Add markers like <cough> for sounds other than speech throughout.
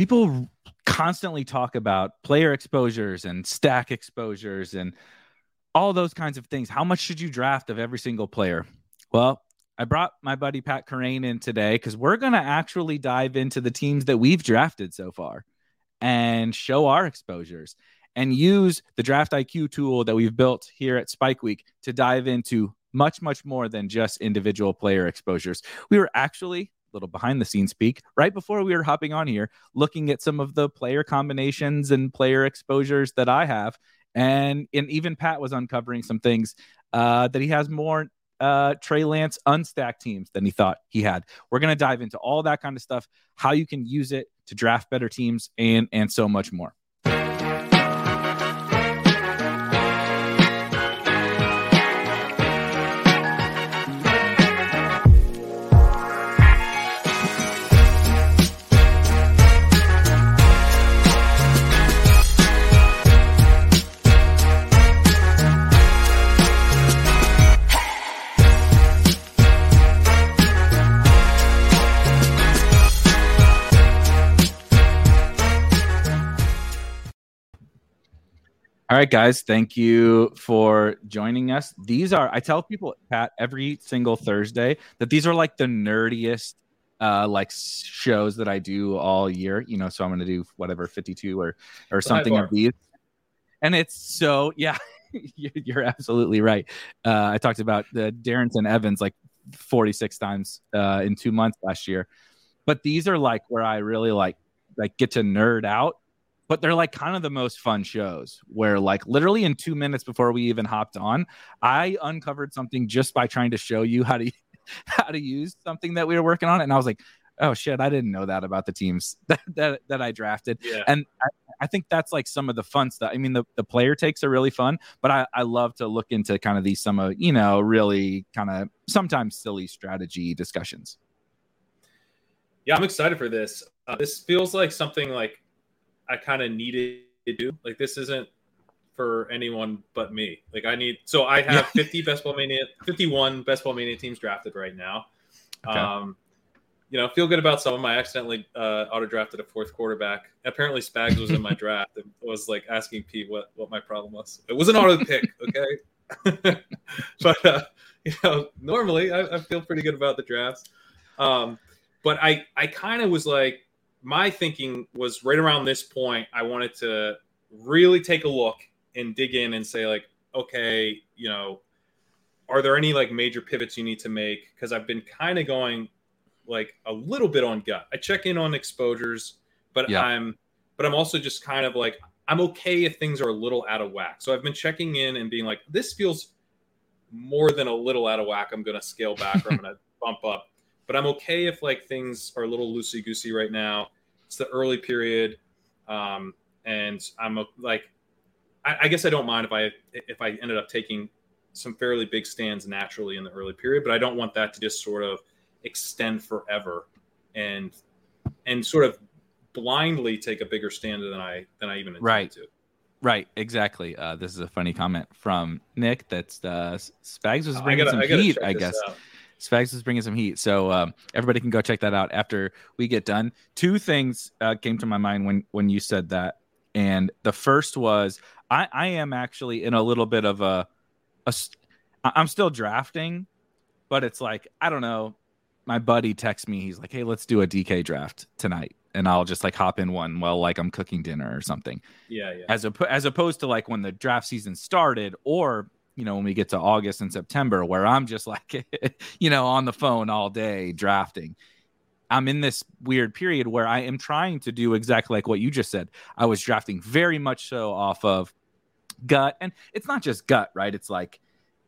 people constantly talk about player exposures and stack exposures and all those kinds of things. How much should you draft of every single player? Well, I brought my buddy Pat Kerrane in today because we're going to actually dive into the teams that we've drafted so far and show our exposures and use the draft IQ tool that we've built here at Spike Week to dive into much, much more than just individual player exposures. We were actually little behind the scenes peek right before we were hopping on here, looking at some of the player combinations and player exposures that I have. And, and even Pat was uncovering some things uh, that he has more uh, Trey Lance unstacked teams than he thought he had. We're going to dive into all that kind of stuff, how you can use it to draft better teams, and and so much more. All right, guys. Thank you for joining us. These are, I tell people, Pat, every single Thursday that these are like the nerdiest uh like shows that I do all year, you know, so I'm going to do whatever 52 or or something of these. And it's so yeah, <laughs> you're absolutely right. Uh I talked about the Darrynton Evans like 46 times uh in 2 months last year. But these are like where I really like like get to nerd out but they're like kind of the most fun shows where like literally in two minutes before we even hopped on i uncovered something just by trying to show you how to <laughs> how to use something that we were working on and i was like oh shit i didn't know that about the teams <laughs> that that, that i drafted. Yeah. and I, I, think that's like some of the fun stuff. I mean the, the player takes are really fun but I, I love to look into kind of these some of you know really kind of sometimes silly strategy discussions. Yeah i'm excited for this. Uh, this feels like something like I kind of needed to do. Like this isn't for anyone but me. Like I need so I have 50 best ball mania 51 best ball mania teams drafted right now. Okay. Um you know, feel good about some of them. I accidentally uh, auto drafted a fourth quarterback. Apparently, Spags was in my <laughs> draft and was like asking Pete what what my problem was. It was an auto pick, okay. <laughs> but uh, you know, normally I, I, feel pretty good about the drafts. Um, but I I kind of was like, my thinking was right around this point, I wanted to really take a look and dig in and say, like, okay, you know, are there any like major pivots you need to make? Because I've been kind of going like a little bit on gut. I check in on exposures, but yeah. I'm but I'm also just kind of like I'm okay if things are a little out of whack. So I've been checking in and being like, this feels more than a little out of whack. I'm gonna scale back or I'm gonna <laughs> bump up but I'm okay if like things are a little loosey goosey right now. It's the early period, um, and I'm a, like, I, I, guess I don't mind if I if I ended up taking some fairly big stands naturally in the early period, but I don't want that to just sort of extend forever and and sort of blindly take a bigger stand than I than I even intended right. to. Right, exactly. Uh, this is a funny comment from Nick. That's uh, Spags was bringing gotta, some heat, I guess. Spags is bringing some heat. So um, everybody can go check that out after we get done. Two things uh, came to my mind when when you said that, and the first was I, I am actually in a little bit of a, a I'm still drafting, but it's like I don't know. My buddy texts me. He's like, "Hey, let's do a DK draft tonight." and I'll just like hop in one while like I'm cooking dinner or something. Yeah, yeah. As a, as opposed to like when the draft season started, or you know, when we get to August and September, where I'm just like, <laughs> you know, on the phone all day drafting. I'm in this weird period where I am trying to do exactly like what you just said. I was drafting very much so off of gut, and it's not just gut, right? It's like,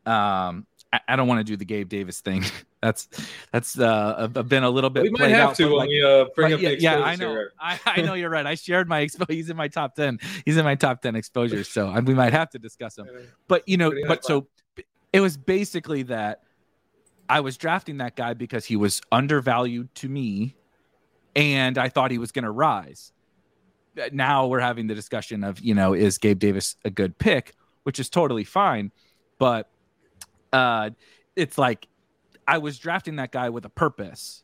um, I, I don't want to do the Gabe Davis thing <laughs> That's that's uh been a little bit. We might have out, to when like, we uh, bring up yeah, the yeah, I know. I, I know you're right. I shared my exposure. He's in my top ten. He's in my top ten exposures. So I, we might have to discuss him. But you know, Pretty but so it was basically that I was drafting that guy because he was undervalued to me, and I thought he was going to rise. Uh, Now we're having the discussion of you know is Gabe Davis a good pick, which is totally fine, but uh, it's like I was drafting that guy with a purpose,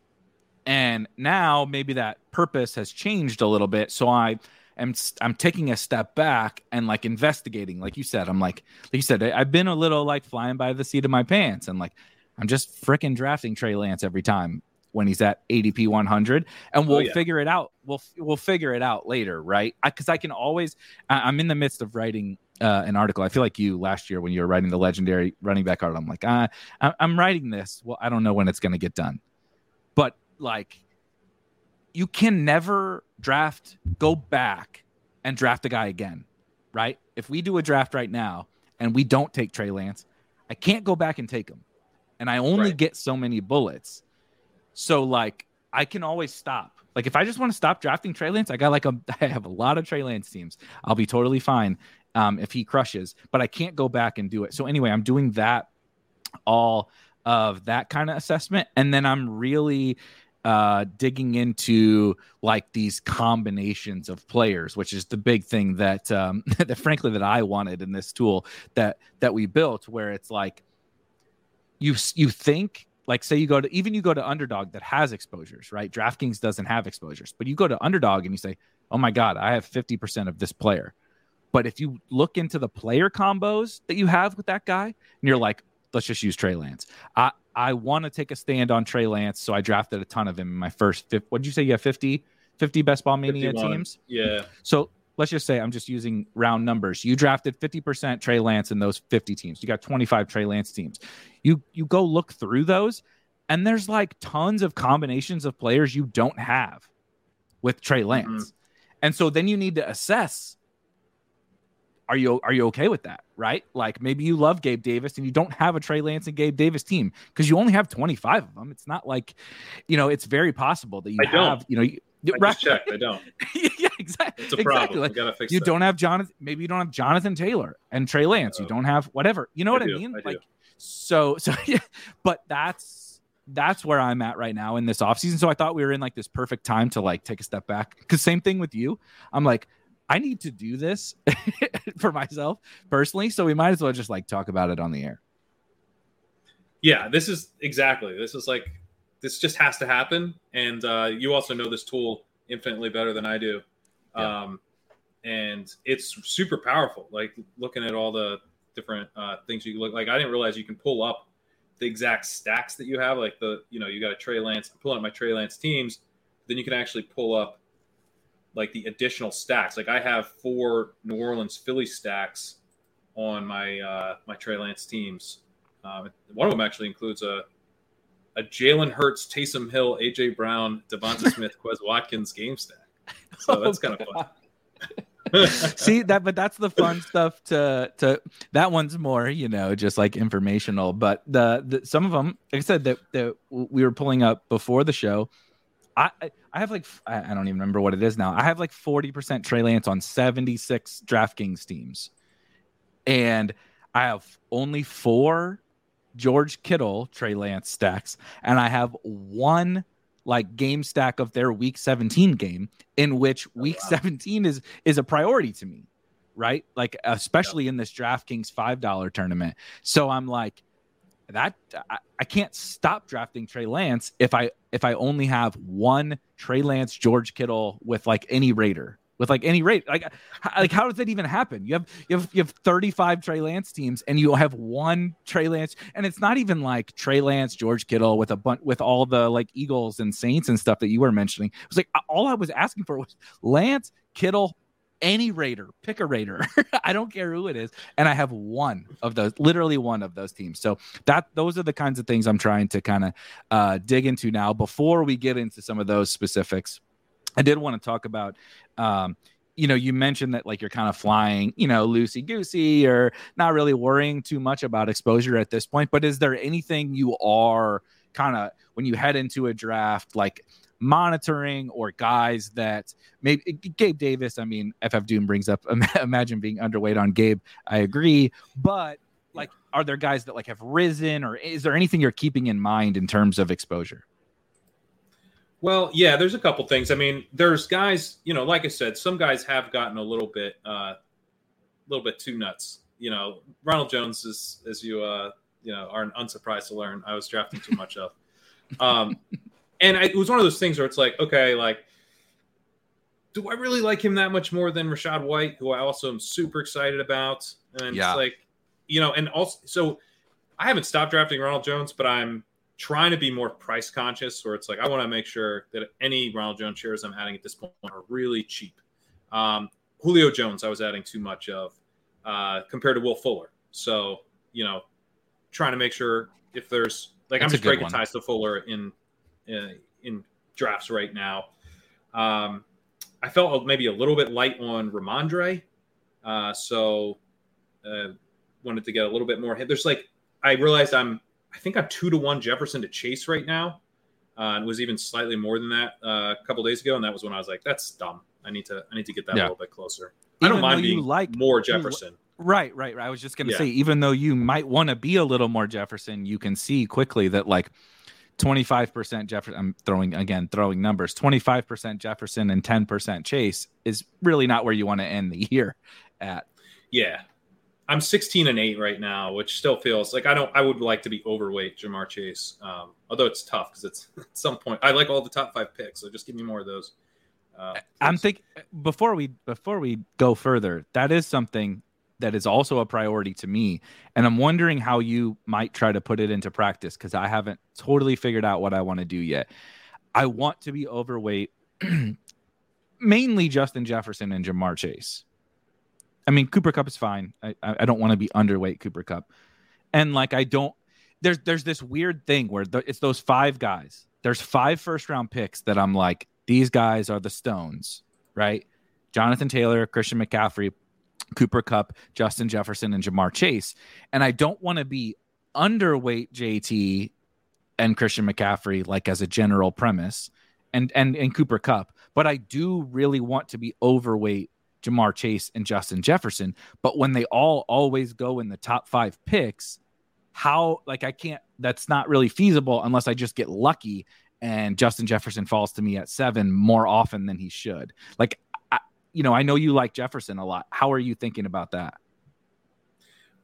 and now maybe that purpose has changed a little bit. So I am I'm taking a step back and like investigating. Like you said, I'm like like you said, I- I've been a little like flying by the seat of my pants, and like I'm just freaking drafting Trey Lance every time when he's at ADP 100, and we'll Oh, yeah. figure it out. We'll we'll figure it out later, right? Because I, can always. I, I'm in the midst of writing uh, an article. I feel like you last year when you were writing the legendary running back article. I'm like, ah, I- I'm writing this. Well, I don't know when it's going to get done, but like, you can never draft, go back and draft a guy again, right? If we do a draft right now and we don't take Trey Lance, I can't go back and take him, and I only Right. get so many bullets. So like, I can always stop. Like if I just want to stop drafting Trey Lance, I got like a <laughs> I have a lot of Trey Lance teams. I'll be totally fine um, if he crushes, but I can't go back and do it. So anyway, I'm doing that all of that kind of assessment, and then I'm really uh digging into like these combinations of players which is the big thing that um <laughs> that frankly that i wanted in this tool that that we built where it's like you you think like say you go to even you go to underdog that has exposures right? Draftkings doesn't have exposures but you go to underdog and you say oh my god i have 50% of this player but if you look into the player combos that you have with that guy and you're like let's just use trey lance i i want to take a stand on trey lance so i drafted a ton of him in my first fifth what did you say you have 50 50 best ball mania 51. teams Yeah. so let's just say I'm just using round numbers. You drafted 50% Trey Lance in those 50 teams. You got 25 Trey Lance teams. You you go look through those and there's like tons of combinations of players you don't have with Trey Lance. And so then you need to assess are you are you okay with that? Right? Like maybe you love Gabe Davis and you don't have a Trey Lance and Gabe Davis team because you only have 25 of them. It's not like, you know, it's very possible that you I don't. have, you know, you, I right. just checked. I don't. <laughs> yeah, exactly. It's a exactly. problem. We gotta fix you that. don't have Jonathan. Maybe you don't have Jonathan Taylor and Trey Lance. You Oh. don't have whatever. You know I what I mean? I do. like so so <laughs> yeah. But that's that's where I'm at right now in this offseason. So I thought we were in like this perfect time to like take a step back. Cause same thing with you. I'm like, I need to do this <laughs> for myself personally. So we might as well just like talk about it on the air. Yeah, this is exactly. This is like this just has to happen, and uh, you also know this tool infinitely better than I do, Yeah. um, and it's super powerful. Like looking at all the different uh, things you look like. I didn't realize you can pull up the exact stacks that you have. Like the you know you got a Trey Lance. I'm pulling up my Trey Lance teams. Then you can actually pull up like the additional stacks. Like I have four New Orleans Philly stacks on my uh, my Trey Lance teams. Um, one of them actually includes a a Jalen Hurts, Taysom Hill, AJ Brown, DeVonta <laughs> Smith, Quez Watkins game stack. So that's kind of fun. <laughs> See that, but that's the fun stuff. To to that one's more, you know, just like informational. But the, the some of them, like I said, that that we were pulling up before the show. I I- have like I don't even remember what it is now. I have like forty percent Trey Lance on seventy six DraftKings teams, and I have only four George Kittle Trey Lance stacks, and I have one like game stack of their Week seventeen game in which oh, Week wow. seventeen is is a priority to me, right? Like especially in this DraftKings five dollar tournament. So I'm like that I, I can't stop drafting Trey Lance if I if I only have one Trey Lance George Kittle with like any Raider with like any rate like like how does that even happen? You have you have you have 35 Trey Lance teams and you have one Trey Lance and it's not even like Trey Lance George Kittle with a bunch with all the like Eagles and Saints and stuff that you were mentioning. It was like all I was asking for was Lance Kittle any Raider pick a Raider <laughs> I don't care who it is and I have one of those literally one of those teams so that those are the kinds of things I'm trying to kind of uh, dig into now before we get into some of those specifics. I did want to talk about, um, you know, you mentioned that like you're kind of flying, you know, loosey goosey or not really worrying too much about exposure at this point. But is there anything you are kind of when you head into a draft, like monitoring or guys that maybe Gabe Davis. I mean, FF Doom brings up <laughs> imagine being underweight on Gabe. I agree, but like, are there guys that like have risen, or is there anything you're keeping in mind in terms of exposure? Well, yeah, there's a couple things. I mean, there's guys, you know, like I said, some guys have gotten a little bit, uh, a little bit too nuts. You know, Ronald Jones is, as you, uh, you know, are unsurprised to learn, I was drafting too much of. Um, and I, it was one of those things where it's like, okay, like, do I really like him that much more than Rachaad White, who I also am super excited about? And yeah. it's like, you know, and also, so I haven't stopped drafting Ronald Jones, but I'm trying to be more price conscious where it's like I want to make sure that any Ronald Jones shares I'm adding at this point are really cheap. Um, Julio Jones, I was adding too much of uh, compared to Will Fuller. So, you know, trying to make sure if there's like That's I'm just breaking one. ties to Fuller in, in, in drafts right now. Um, I felt maybe a little bit light on Rhamondre, Uh, so uh, wanted to get a little bit more hit. There's like I realized I'm I think I'm two to one Jefferson to Chase right now. Uh, and was even slightly more than that uh, a couple days ago, and that was when I was like, "That's dumb. I need to I need to get that yeah. a little bit closer." Even I don't mind being like more Jefferson. Right, right, right. I was just gonna yeah. say, even though you might want to be a little more Jefferson, you can see quickly that like 25% Jefferson. I'm throwing again, throwing numbers. 25% Jefferson and 10% Chase is really not where you want to end the year at. Yeah, I'm 16 and eight right now, which still feels like I don't. I would like to be overweight Ja'Marr Chase, um, although it's tough because it's <laughs> at some point. I like all the top five picks, so just give me more of those. Uh, I'm thinking before we before we go further, that is something that is also a priority to me, and I'm wondering how you might try to put it into practice because I haven't totally figured out what I want to do yet. I want to be overweight, <clears throat> mainly Justin Jefferson and Ja'Marr Chase I mean, Cooper Kupp is fine. I, I don't want to be underweight Cooper Kupp. and like I don't. There's there's this weird thing where it's those five guys. There's five first round picks that I'm like these guys are the stones, right? Jonathan Taylor, Christian McCaffrey, Cooper Kupp, Justin Jefferson, and Ja'Marr Chase, and I don't want to be underweight JT and Christian McCaffrey like as a general premise, and and and Cooper Kupp. but I do really want to be overweight Ja'Marr Chase, and Justin Jefferson. But when they all always go in the top five picks, how, like, I can't, that's not really feasible unless I just get lucky and Justin Jefferson falls to me at seven more often than he should. Like, you know, I know you like Jefferson a lot. How are you thinking about that?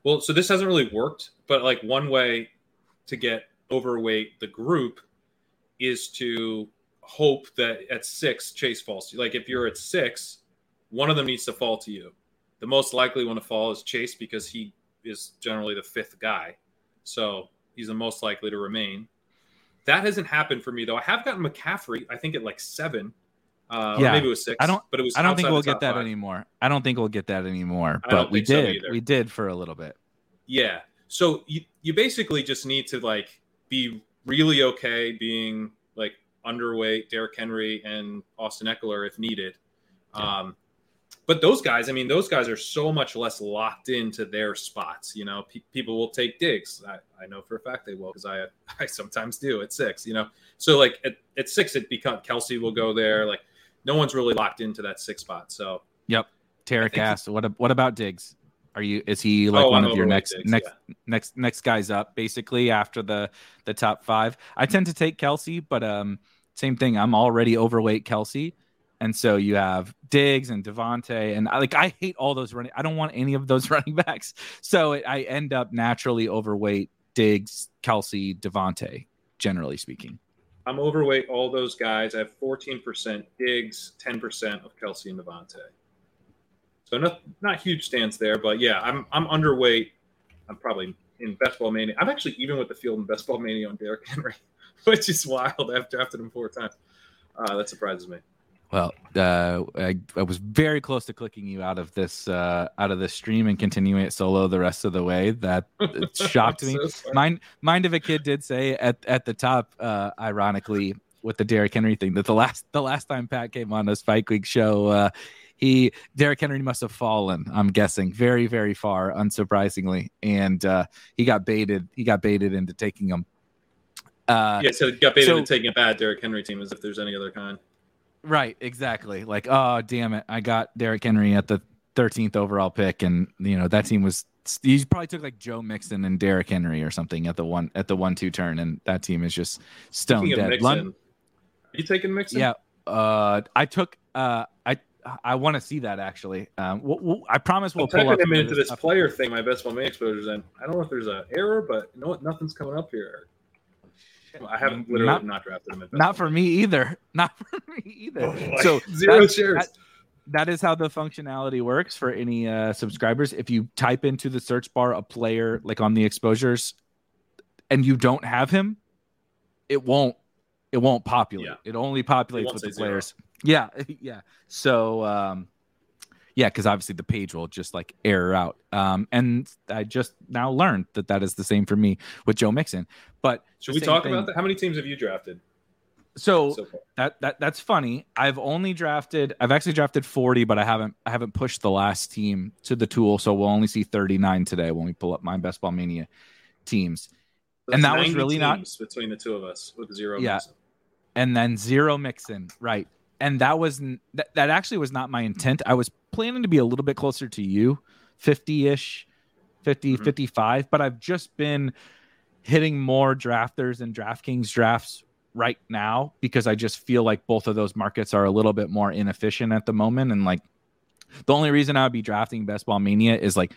Well, so this hasn't really worked, but like one way to get overweight the group is to hope that at six Chase falls. Like if you're at six one of them needs to fall to you. The most likely one to fall is Chase because he is generally the fifth guy. So he's the most likely to remain. That hasn't happened for me though. I have gotten McCaffrey, I think at like seven. Uh, yeah, maybe it was six. I don't, but it was. I don't think we'll get that five. anymore. I don't think we'll get that anymore. But we did. So we did for a little bit. Yeah. So you you basically just need to like be really okay being like underweight Derrick Henry and Austin Ekeler if needed. Yeah. Um, but those guys, I mean, those guys are so much less locked into their spots. You know, pe- people will take Diggs. I, I, know for a fact they will because I <laughs> I sometimes do at six. You know, so like at, at six, it become Kelce will go there. Like no one's really locked into that six spot. So yep. Tarek asked, "What what about Diggs? Are you is he like oh, one I'm of your next Diggs, next yeah. next next guys up basically after the the top five? I tend to take Kelce, but um, same thing. I'm already overweight Kelce. And so you have Diggs and Davante, and I, like I hate all those running. I don't want any of those <laughs> running backs. So it, I end up naturally overweight Diggs, Kelce, Davante, generally speaking. I'm overweight all those guys. I have 14% Diggs, 10% of Kelce and Davante. So not not huge stance there, but yeah, I'm I'm underweight. I'm probably in best ball mania. I'm actually even with the field in best ball mania on Derrick Henry, <laughs> which is wild. I've drafted him four times. Uh, that surprises me. Well, uh, I, I, was very close to clicking you out of this uh, out of this stream and continuing it solo the rest of the way. That <laughs> shocked me. So mind mind of a kid did say at at the top, uh, ironically, with the Derrick Henry thing, that the last the last time Pat came on the Spike Week show, uh, he Derrick Henry must have fallen. I'm guessing very very far, unsurprisingly, and uh, he got baited. He got baited into taking him Uh, yeah, so got baited so- into taking a bad Derrick Henry team as if there's any other kind. Right, exactly. Like, oh damn it, I got Derrick Henry at the 13th overall pick, and you know that team was. You probably took like Joe Mixon and Derrick Henry or something at the one at the one two turn, and that team is just stone Speaking dead. Lon- are you taking Mixon? yeah, uh, I took. Uh, I I want to see that actually. Um, we'll, we'll, I promise we'll I'm pull up him into this up- player thing. My best ball mania exposures in. I don't know if there's an error, but you know what? Nothing's coming up here. I haven't literally Not- not, drafted him. In best Not for me either. <laughs> Not for me either. Oh, so <laughs> zero that- shares. that- that is how the functionality works for any uh, subscribers. If you type into the search bar a player like on the exposures, and you don't have him, it won't it won't populate. Yeah. It only populates won't with say the zero. players. Yeah, <laughs> yeah. So um, yeah, because obviously the page will just like error out. Um, and I just now learned that that is the same for me with Joe Mixon. But Should we talk thing- about that? How many teams have you drafted So so that that that's funny. I've only drafted. I've actually drafted forty, but I haven't. I haven't pushed the last team to the tool, so we'll only see thirty nine today when we pull up my best ball mania teams, and that was really not- between the two of us with zero. Yeah. Mixon. and then zero Mixon. Right, and that was that. That actually was not my intent. I was planning to be a little bit closer to you, fifty ish, 50, Mhm. 55, But I've just been hitting more drafters and DraftKings drafts right now because I just feel like both of those markets are a little bit more inefficient at the moment. And like the only reason I would be drafting Best Ball Mania is like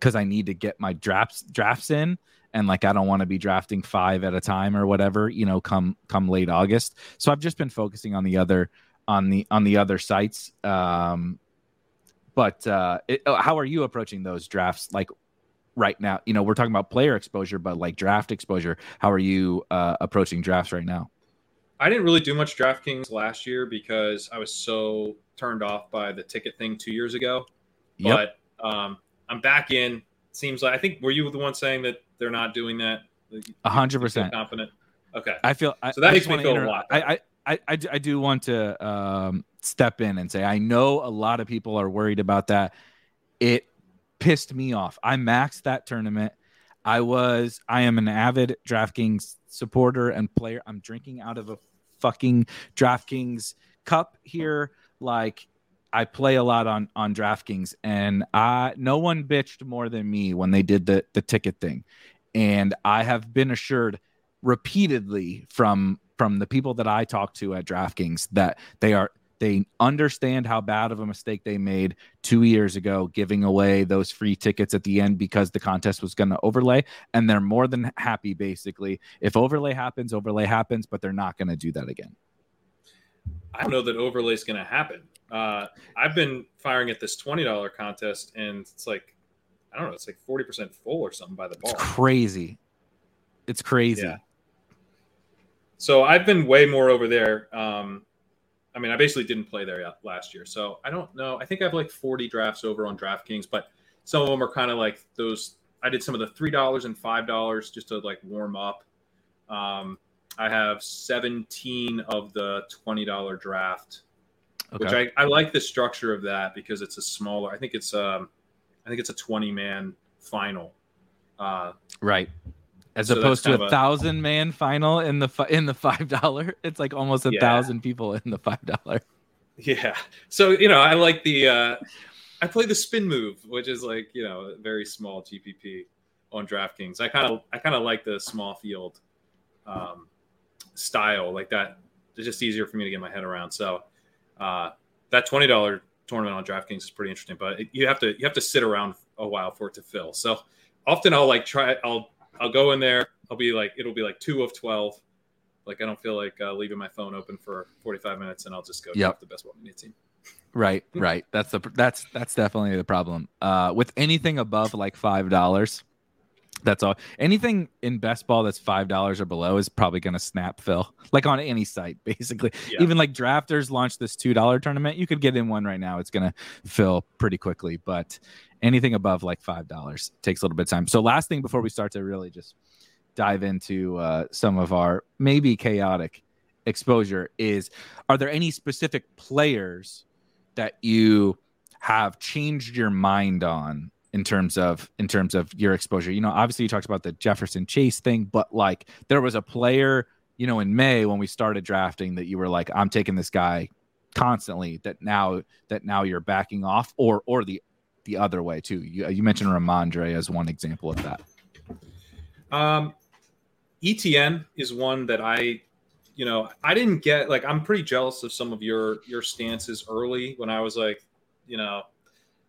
because I need to get my drafts drafts in. And like I don't want to be drafting five at a time or whatever, you know, come come late August. So I've just been focusing on the other on the on the other sites. Um but uh it, oh, how are you approaching those drafts like right now? You know, we're talking about player exposure, but like draft exposure. How are you uh approaching drafts right now? I didn't really do much DraftKings last year because I was so turned off by the ticket thing two years ago. Yep. But um, I'm back in. Seems like I think were you the one saying that they're not doing that? A hundred percent. confident. Okay. I feel So that I makes me feel a lot I. I, I, I do want to um, step in and say I know a lot of people are worried about that. It pissed me off. I maxed that tournament. I was I am an avid DraftKings supporter and player. I'm drinking out of a fucking DraftKings cup here. Like I play a lot on on DraftKings, and I no one bitched more than me when they did the the ticket thing, and I have been assured repeatedly from from the people that I talk to at DraftKings that they are they understand how bad of a mistake they made two years ago giving away those free tickets at the end because the contest was going to overlay and they're more than happy basically if overlay happens overlay happens but they're not going to do that again I don't know that overlay is going to happen. Uh, I've been firing at this twenty dollar contest, and it's like I don't know, it's like forty percent full or something by the it's ball. crazy it's crazy Yeah. So I've been way more over there. Um, I mean, I basically didn't play there yet last year, so I don't know. I think I have like forty drafts over on DraftKings, but some of them are kind of like those. I did some of the three dollars and five dollars just to like warm up. Um, I have seventeen of the twenty dollar draft. okay which I, I like the structure of that because it's a smaller. I think it's um, I think it's a twenty man final. Uh, right as So opposed to a of a- thousand man final in the fi- in the five dollar <laughs> it's like almost a Yeah. thousand people in the five dollar yeah, so you know I like the uh, I play the spin move, which is like you know very small GPP on DraftKings. I kind of I kind of like the small field um, style like that. It's just easier for me to get my head around. So uh, that twenty dollar tournament on DraftKings is pretty interesting, but it, you have to you have to sit around a while for it to fill. So often I'll like try I'll I'll go in there. I'll be like it'll be like two of twelve. Like I don't feel like uh, leaving my phone open for forty five minutes, and I'll just go Yep. the best ball mania team. Right, <laughs> right. That's the that's that's definitely the problem. Uh, with anything above like five dollars, that's all. Anything in best ball that's five dollars or below is probably going to snap fill. Like on any site, <laughs> basically. Yeah. Even like drafters launched this two dollar tournament. You could get in one right now. It's going to fill pretty quickly. But anything above like five dollars takes a little bit of time. So last thing before we start to really just dive into uh, some of our maybe chaotic exposure is: Are there any specific players? that you have changed your mind on in terms of in terms of your exposure. You know, obviously you talked about the Jefferson Chase thing, but like there was a player, you know, in May when we started drafting that you were like, I'm taking this guy constantly. That now that now you're backing off, or or the the other way too. You, you mentioned Rhamondre as one example of that. Um, Etienne is one that I, you know, I didn't get like I'm pretty jealous of some of your your stances early when I was like, you know,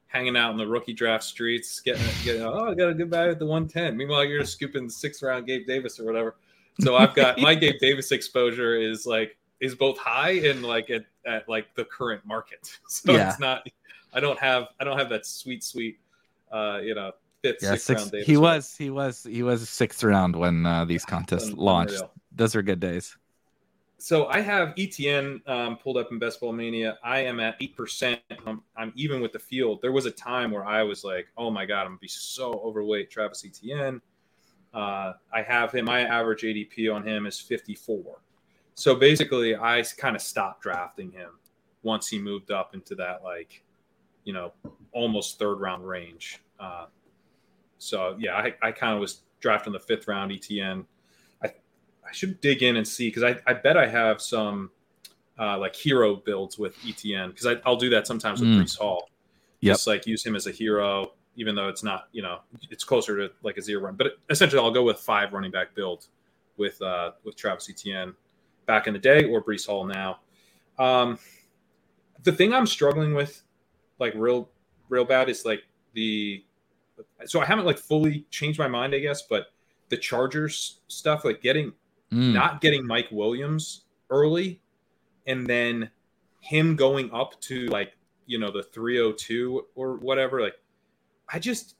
hanging out in the rookie draft streets, getting, getting oh, I got a good value at the 110. Meanwhile, you're scooping sixth round Gabe Davis or whatever. So I've got <laughs> my Gabe Davis exposure is like is both high and like at, at like the current market. <laughs> So yeah. it's not I don't have I don't have that sweet sweet uh you know fifth yeah, sixth, round Davis He was he was he was sixth round when uh, these contests launched. Those are good days so I have Etienne um, pulled up in Best Ball Mania. I am at eight percent. I'm, I'm, even with the field. There was a time where I was like, "Oh my god, I'm gonna be so overweight." Travis Etienne. Uh, I have him. My average ADP on him is 54. So basically, I kind of stopped drafting him once he moved up into that like, you know, almost third round range. Uh, so yeah, I, I kind of was drafting the fifth round Etienne I I should dig in and see because I, I bet I have some uh, like hero builds with Etienne because I'll do that sometimes with mm. Breece Hall. Yep. Just like use him as a hero, even though it's not, you know, it's closer to like a zero run. But essentially, I'll go with five running back build with uh, with Travis Etienne back in the day or Breece Hall now. Um, the thing I'm struggling with, like real real bad, is like the so I haven't like fully changed my mind, I guess, but the Chargers stuff, like getting mm. not getting Mike Williams early and then him going up to like, you know, the 302 or whatever. Like, I just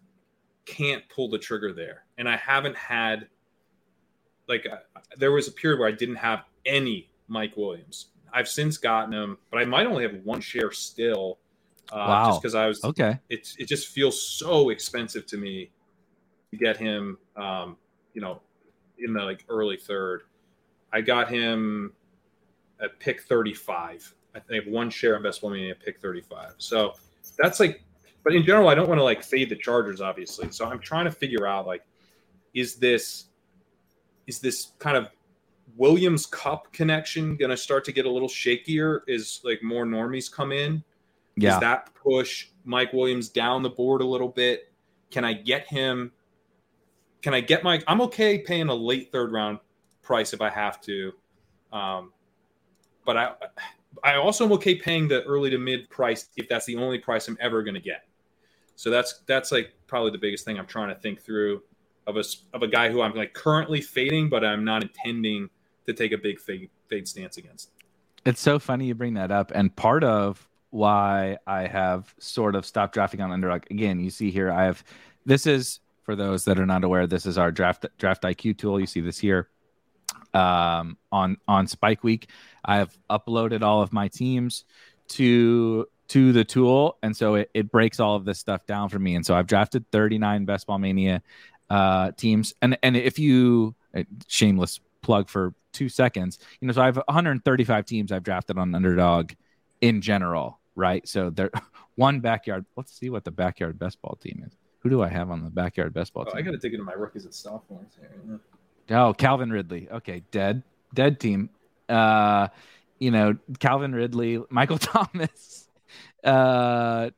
can't pull the trigger there. And I haven't had, like, uh, there was a period where I didn't have any Mike Williams. I've since gotten him, but I might only have one share still. Uh, wow. Just because I was okay. It's it just feels so expensive to me to get him. Um, you know, in the like early third. I got him at pick 35. I think one share in Best Ball Mania at pick 35. So that's like, but in general, I don't want to like fade the Chargers, obviously. So I'm trying to figure out like, is this, is this kind of Williams Cup connection going to start to get a little shakier? Is like more normies come in? Yeah. Does that push Mike Williams down the board a little bit? Can I get him can I get my? I'm okay paying a late third round price if I have to, um, but I I also am okay paying the early to mid price if that's the only price I'm ever going to get. So that's that's like probably the biggest thing I'm trying to think through of a of a guy who I'm like currently fading, but I'm not intending to take a big fade, fade stance against. It's so funny you bring that up, and part of why I have sort of stopped drafting on underdog again. You see here, I have this is for those that are not aware, this is our draft draft IQ tool. You see this here um, on on Spike Week. I have uploaded all of my teams to to the tool, and so it, it breaks all of this stuff down for me. And so I've drafted 39 Best Ball Mania uh, teams, and and if you uh, shameless plug for two seconds, you know, so I have 135 teams I've drafted on Underdog in general, right? So there, <laughs> one backyard. Let's see what the backyard best ball team is. Who do I have on the backyard best ball oh, team? I got to dig into my rookies at sophomores here. Oh, Calvin Ridley. Okay, dead, dead team. Uh, you know, Calvin Ridley, Michael <laughs> Thomas. Uh,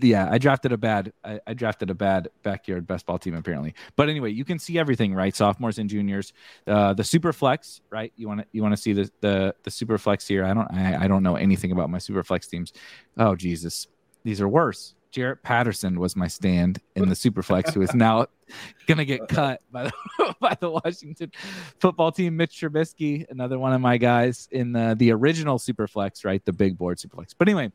yeah, I drafted a bad. I, I, drafted a bad backyard best ball team apparently. But anyway, you can see everything, right? Sophomores and juniors. Uh, the super flex, right? You want to you want to see the the the super flex here. I don't I, I don't know anything about my super flex teams. Oh Jesus, these are worse. Jaret Patterson was my stand in the Superflex, who is now <laughs> going to get cut by the, <laughs> by the Washington football team. Mitch Trubisky, another one of my guys in the, the original Superflex, right? The big board Superflex. But anyway,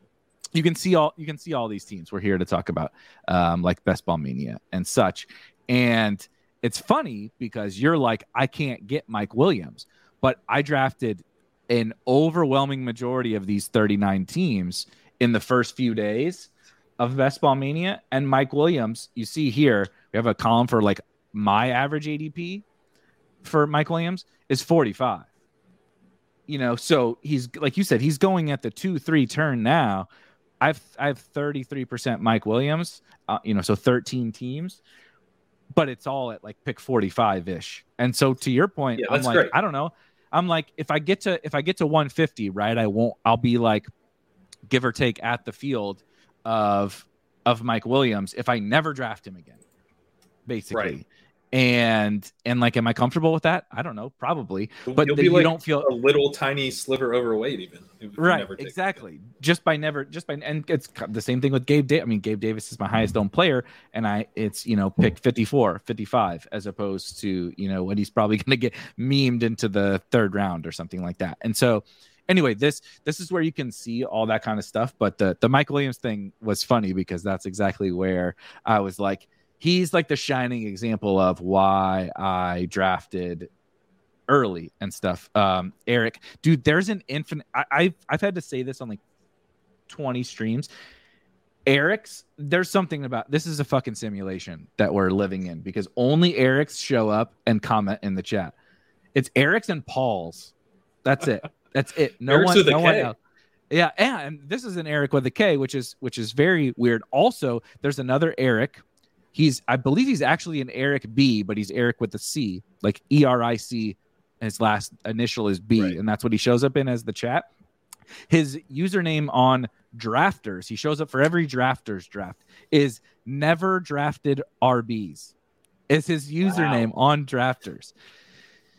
you can see all you can see all these teams. We're here to talk about um, like Best Ball Mania and such. And it's funny because you're like, I can't get Mike Williams, but I drafted an overwhelming majority of these 39 teams in the first few days of Best Ball Mania and Mike Williams. You see here, we have a column for like my average ADP for Mike Williams is 45. You know, so he's like you said, he's going at the two, three turn now. I've I have 33% Mike Williams, uh, you know, so 13 teams, but it's all at like pick 45 ish. And so to your point, Yeah, I'm like, great. I don't know. I'm like, if I get to if I get to 150, right, I won't. I'll be like, give or take at the field of of Mike Williams if I never draft him again, basically. Right. And and like, am I comfortable with that? I don't know, probably. But You'll then you like don't feel a little tiny sliver overweight, even. right it. exactly just by never just by and it's the same thing with gabe davis i mean gabe davis is my highest owned player and i it's you know pick 54 55 as opposed to you know when he's probably <laughs> going to get memed into the third round or something like that and so anyway this this is where you can see all that kind of stuff but the the mike williams thing was funny because that's exactly where i was like he's like the shining example of why i drafted early and stuff. Um, Eric, dude, there's an infinite. I, I've I've had to say this on like 20 streams. Eric's, there's something about this is a fucking simulation that we're living in because only Eric's show up and comment in the chat. It's Eric's and Paul's. That's it. That's it. No Eric's one. no one else. Yeah, and this is an Eric with a K, which is which is very weird. Also, there's another Eric. He's I believe he's actually an Eric B, but he's Eric with a C, like E R I C. His last initial is B, Right. and that's what he shows up in as the chat. His username on drafters, he shows up for every drafters draft, is never drafted RBs. Is his username on drafters.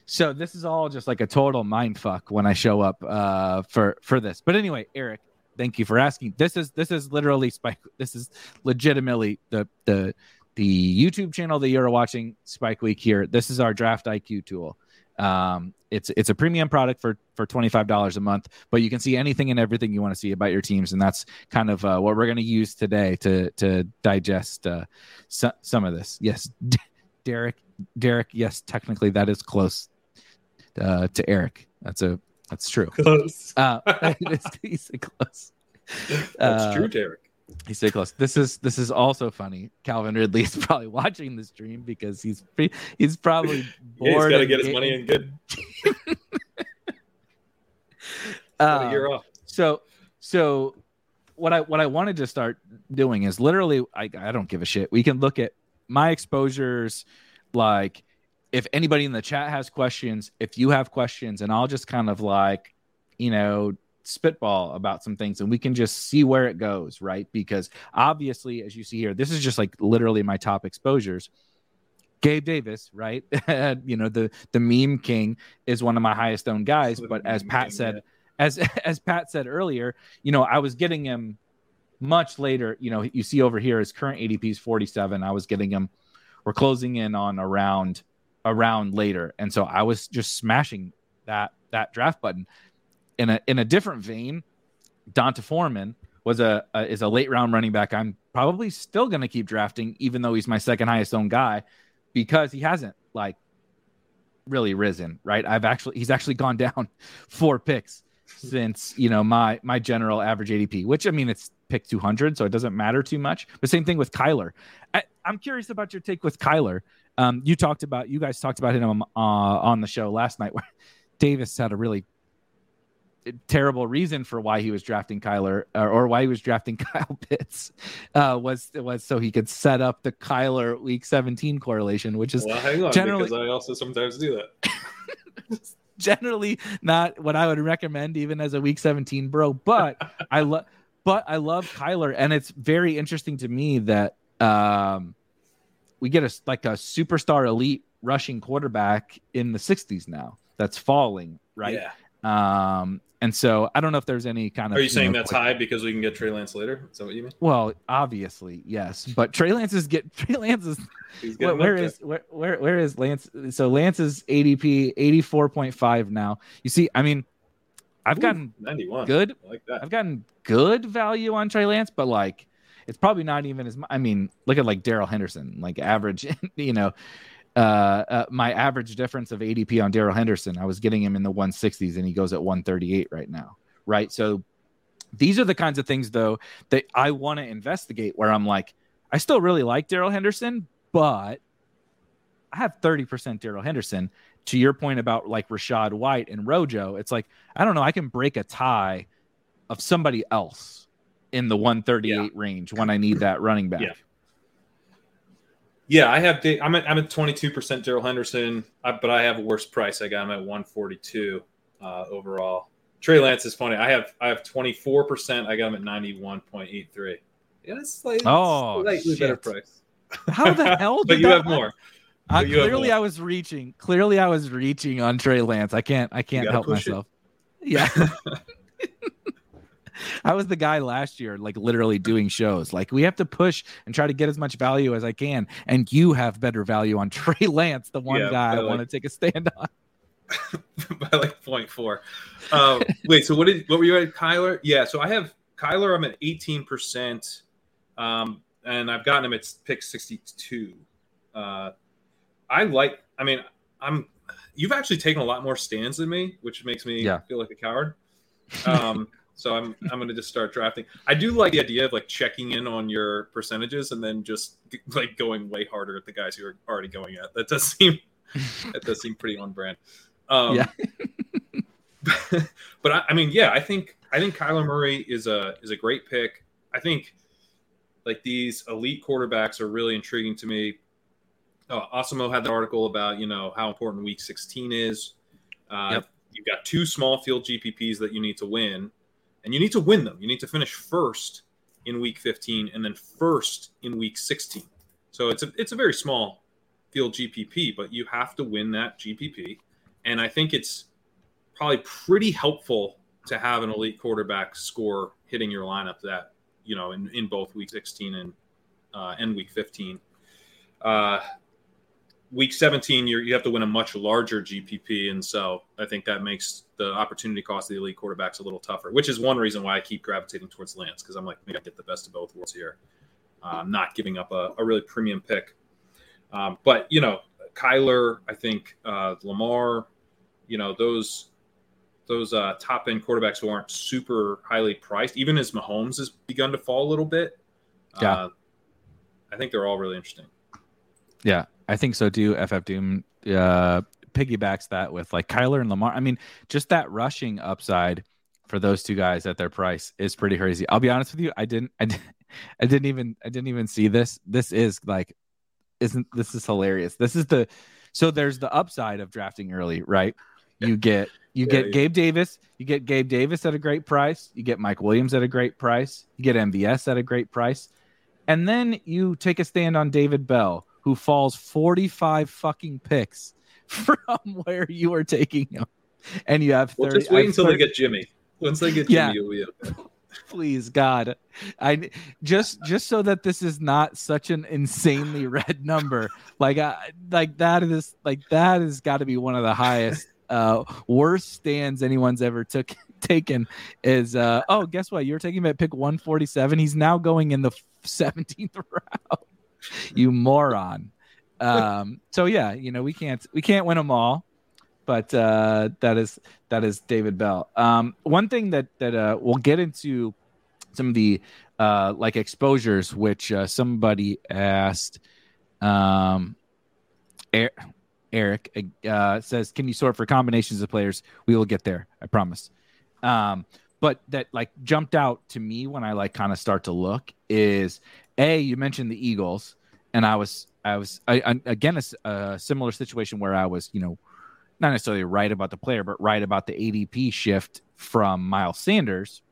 So this is all just like a total mind fuck when I show up uh, for for this. But anyway, Eric, thank you for asking. This is this is literally Spike. This is legitimately the the the YouTube channel that you're watching Spike Week here. This is our Draft IQ tool. Um, it's it's a premium product for for twenty five dollars a month, but you can see anything and everything you want to see about your teams, and that's kind of uh, what we're going to use today to to digest uh, so, some of this. Yes, <laughs> Derek, Derek. Yes, technically that is close uh, to Eric. That's a that's true. Close. Uh, <laughs> it is, he's close. That's Uh, true, Derek. He's so close. This is this is also funny. Calvin Ridley is <laughs> probably watching the stream because he's pre- he's probably Yeah, <laughs> he's bored. got to get his money in good. <laughs> Uh, year off. so so what I what I wanted to start doing is literally I I don't give a shit. We can look at my exposures like if anybody in the chat has questions, if you have questions and I'll just kind of like, you know, spitball about some things and we can just see where it goes, right? Because obviously as you see here, this is just like literally my top exposures. Gabe Davis, right? <laughs> you know, the the meme king is one of my highest owned guys, but as Pat said, as <laughs> as Pat said earlier, you know, I was getting him much later. You know, you see over here his current ADP is 47. I was getting him. We're closing in on around around later, and so I was just smashing that that draft button. In a in a different vein, D'Onta Foreman was a, a is a late round running back. I'm probably still going to keep drafting, even though he's my second highest owned guy, because he hasn't like really risen. Right? I've actually he's actually gone <laughs> down four picks since you know my my general average ADP, which I mean it's pick 200, so it doesn't matter too much. But same thing with Kyler. I, I'm curious about your take with Kyler. Um, you talked about you guys talked about him uh, on the show last night where <laughs> Davis had a really terrible reason for why he was drafting Kyler or, or why he was drafting <laughs> Kyle Pitts uh, was was so he could set up the Kyler Week 17 correlation, which is Well, hang on, generally- because I also sometimes do that. <laughs> generally not what I would recommend even as a week 17 bro but I love but I love Kyler and it's very interesting to me that um we get a like a superstar elite rushing quarterback in the 60s now that's falling right Yeah. um and so I don't know if there's any kind of Are you saying know, that's high because we can get Trey Lance later? Is that what you mean? well obviously yes but Trey Lance is get <laughs> Trey Lance is where, where up where, where where is Lance? So Lance's ADP 84.5 now. You see, I mean, I've Ooh, gotten 91? good. I like that. I've gotten good value on Trey Lance, but like it's probably not even as I mean, look at like Darrell Henderson, like average, <laughs> you know, uh, uh my average difference of ADP on Darrell Henderson, I was getting him in the 160s and he goes at 138 right now. Right. So these are the kinds of things though that I want to investigate where I'm like, I still really like Darrell Henderson, but I have 30% Darrell Henderson. To your point about like Rachaad White and Rojo, it's like, I don't know, I can break a tie of somebody else in the 138 yeah. range when I need that running back. Yeah. Yeah, I have. I'm at I'm at 22 percent Darrell Henderson, but I have a worse price. I got him at 142 uh, overall. Trey Lance is funny. I have I have 24 percent. I got him at 91.83. Yeah, it's slightly, oh, slightly better price. How the <laughs> hell? but you have more. I, clearly, I was reaching. Clearly, I was reaching on Trey Lance. I can't. I can't help myself. It. Yeah. <laughs> <laughs> <laughs> I was the guy last year, like literally doing shows. Like we have to push and try to get as much value as I can. And you have better value on <laughs> Trey Lance, the one yeah, guy I like, want to take a stand on. <laughs> by like four. Um, wait, so what did what were you at, Kyler? Yeah, so I have Kyler. I'm at 18 percent, um, and I've gotten him at pick 62. Uh, I like. I mean, I'm. You've actually taken a lot more stands than me, which makes me yeah. feel like a coward. Um, so I'm I'm gonna just start drafting. I do like the idea of like checking in on your percentages and then just <laughs> like going way harder at the guys who are already going at. That does seem <laughs> that does seem pretty on brand. Um, yeah. <laughs> but I, I, mean, yeah, I think I think Kyler Murray is a is a great pick. I think like these elite quarterbacks are really intriguing to me. Uh, Awesemo had the article about you know how important Week 16 is. Uh, yep. You've got two small field GPPs that you need to win, and you need to win them. You need to finish first in Week 15 and then first in Week 16. So it's a it's a very small field GPP, but you have to win that GPP. And I think it's probably pretty helpful to have an elite quarterback score hitting your lineup that, you know, in, in both week 16 and, uh, and week 15. Uh, week 17, you you have to win a much larger GPP. And so I think that makes the opportunity cost of the elite quarterbacks a little tougher, which is one reason why I keep gravitating towards Lance because I'm like, maybe I get the best of both worlds here. Um, not giving up a, a really premium pick. Um, but, you know, Kyler, I think uh, Lamar, you know those those uh, top end quarterbacks who aren't super highly priced, even as Mahomes has begun to fall a little bit. Yeah, uh, I think they're all really interesting. Yeah, I think so too. FF Doom uh, piggybacks that with like Kyler and Lamar. I mean, just that rushing upside for those two guys at their price is pretty crazy. I'll be honest with you, I didn't, <laughs> I, didn't, I didn't even, I didn't even see this. This is like, isn't this is hilarious? This is the, so there's the upside of drafting early, right? You get you yeah, get yeah. Gabe Davis. You get Gabe Davis at a great price. You get Mike Williams at a great price. You get MVS at a great price. And then you take a stand on David Bell, who falls 45 fucking picks <laughs> from where you are taking him. And you have 30. Well, just wait until 30, they get Jimmy. Once they get Jimmy, yeah. you'll be okay. <laughs> Please, God. I just just so that this is not such an insanely <laughs> red number. Like I like that is like that has got to be one of the highest uh, worst stands anyone's ever took taken is uh, oh guess what you're taking him at pick 147 he's now going in the 17th round you moron um, so yeah you know we can't we can't win them all but uh, that is that is david bell um, one thing that that uh, we'll get into some of the uh, like exposures which uh, somebody asked um, Eric uh, says, "Can you sort for combinations of players? We will get there. I promise." Um, but that like jumped out to me when I like kind of start to look is a you mentioned the Eagles, and I was I was I, I, again a, a similar situation where I was you know not necessarily right about the player, but right about the ADP shift from Miles Sanders,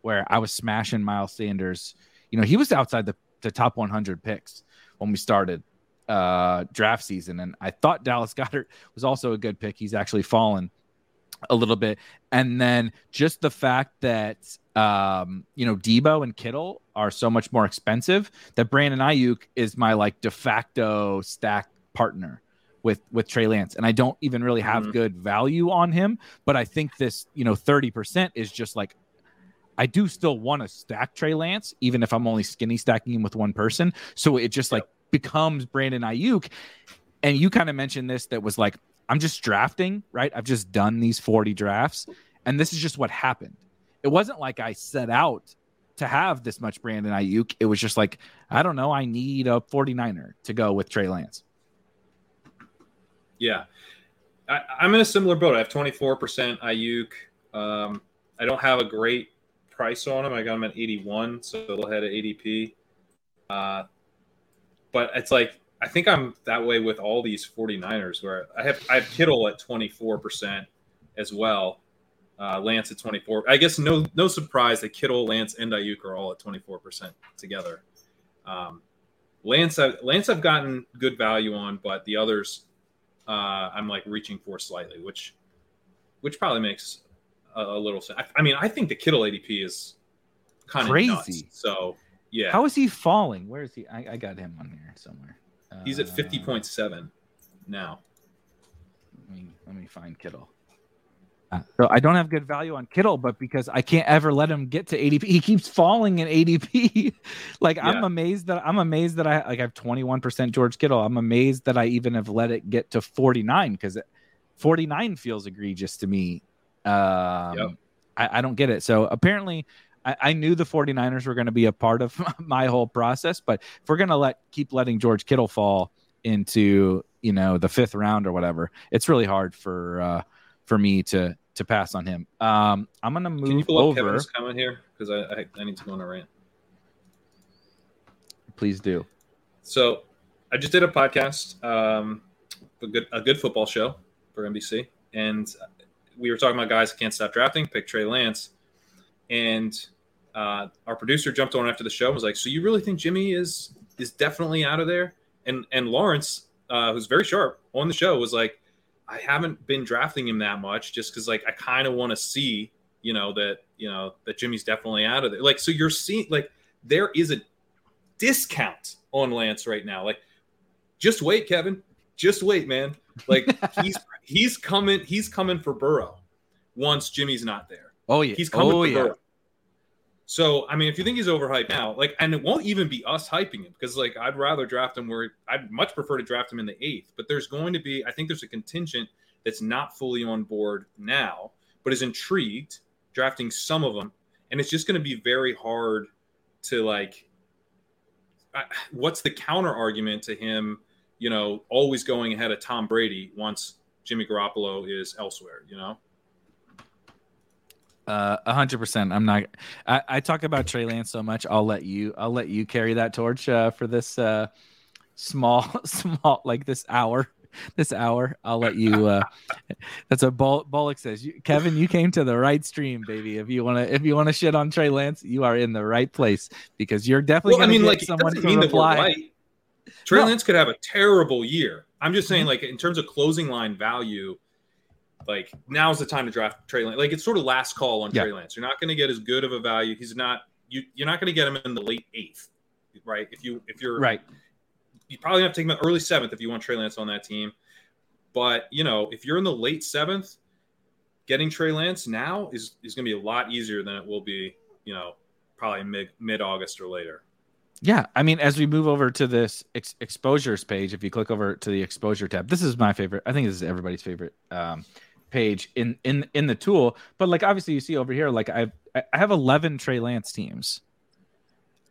where I was smashing Miles Sanders. You know, he was outside the, the top 100 picks when we started uh, draft season. And I thought Dallas <laughs> Goedert was also a good pick. He's actually fallen a little bit. And then just the fact that, um, you know, Debo and Kittle are so much more expensive that Brandon Aiyuk is my like de facto stack partner with with Trey Lance, and I don't even really have mm-hmm. good value on him. But I think this, you know, thirty percent is just like I do still want to stack Trey Lance, even if I'm only skinny stacking him with one person. So it just like becomes Brandon Aiyuk. And you kind of mentioned this that was like, I'm just drafting, right? I've just done these 40 drafts, and this is just what happened. It wasn't like I set out to have this much Brandon Aiyuk. It was just like, I don't know, I need a 49er to go with Trey Lance. Yeah. I, am in a similar boat. I have 24% Aiyuk. Um, I don't have a great price on him. I got him at 81, so a little ahead of ADP. Uh, but it's like I think I'm that way with all these 49ers where I have I have Kittle at 24% as well. Uh, Lance at 24. I guess no no surprise that Kittle, Lance, and Aiyuk are all at 24% together. Um, Lance, I, Lance, I've gotten good value on, but the others, uh, I'm like reaching for slightly, which, which probably makes a, a little sense. I, I, mean, I think the Kittle ADP is kind of crazy. Nuts, so yeah, how is he falling? Where is he? I, I got him on here somewhere. He's at fifty point seven now. Let me let me find Kittle. Uh, so I don't have good value on Kittle, but because I can't ever let him get to ADP, he keeps falling in ADP. <laughs> like yeah. I'm amazed that I'm amazed that I like I have 21% George Kittle. I'm amazed that I even have let it get to 49 because 49 feels egregious to me. Um, yep. I, I, don't get it. So apparently, I, I knew the 49ers were going to be a part of <laughs> my whole process, but if we're going to let keep letting George Kittle fall into you know the fifth round or whatever, it's really hard for. Uh, for me to to pass on him. Um, I'm gonna move Can you pull over. Kevin's comment here because I, I, I need to go on a rant. Please do. So, I just did a podcast, um, a good a good football show for NBC, and we were talking about guys can't stop drafting. Pick Trey Lance, and uh, our producer jumped on after the show and was like, "So you really think Jimmy is is definitely out of there?" And and Lawrence, uh, who's very sharp on the show, was like, I haven't been drafting him that much just because like I kind of want to see, you know, that you know that Jimmy's definitely out of there. Like, so you're seeing like there is a discount on Lance right now. Like, just wait, Kevin. Just wait, man. Like <laughs> he's he's coming, he's coming for Burrow once Jimmy's not there. Oh yeah. He's coming oh, for yeah. Burrow. So I mean, if you think he's overhyped now, like, and it won't even be us hyping him because, like, I'd rather draft him where I'd much prefer to draft him in the eighth. But there's going to be, I think, there's a contingent that's not fully on board now, but is intrigued, drafting some of them, and it's just going to be very hard to like. what's the counter argument to him? You know, always going ahead of Tom Brady once Jimmy Garoppolo is elsewhere. You know. Uh, a hundred percent. I'm not. I, I, talk about Trey Lance so much. I'll let you. I'll let you carry that torch uh, for this uh, small, <laughs> small like this hour. This hour, I'll let you. Uh, that's what Bull, Bullock says. You, Kevin, you came to the right stream, baby. If you want to, if you want to shit on Trey Lance, you are in the right place because you're definitely. Well, I mean, like someone to mean reply. That we're right. Trey no. Lance could have a terrible year. I'm just saying, mm-hmm. like in terms of closing line value, like now's the time to draft Trey Lance. Like it's sort of last call on yeah. Trey Lance. You're not going to get as good of a value. He's not you. You're not going to get him in the late eighth, right? If you if you're right, you probably have to take him in early seventh if you want Trey Lance on that team. But you know, if you're in the late seventh, getting Trey Lance now is is going to be a lot easier than it will be. You know, probably mid mid August or later. Yeah, I mean, as we move over to this ex- exposures page, if you click over to the exposure tab, this is my favorite. I think this is everybody's favorite. Um, page in in in the tool. But like obviously you see over here like i've i have 11 trey lance teams.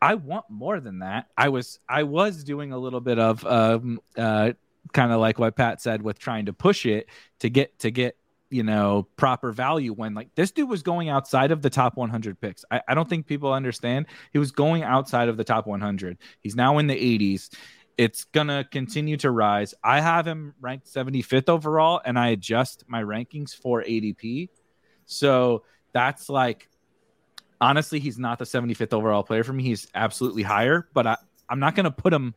I want more than that. I was i was doing a little bit of um uh kind of like what pat said with trying to push it to get to get you know proper value when like this dude was going outside of the top 100 picks. I, I don't think people understand. He was going outside of the top 100 he's now in the 80s it's gonna continue to rise. I have him ranked 75th overall, and I adjust my rankings for ADP. So that's like, honestly, he's not the 75th overall player for me. He's absolutely higher, but I, I'm not gonna put him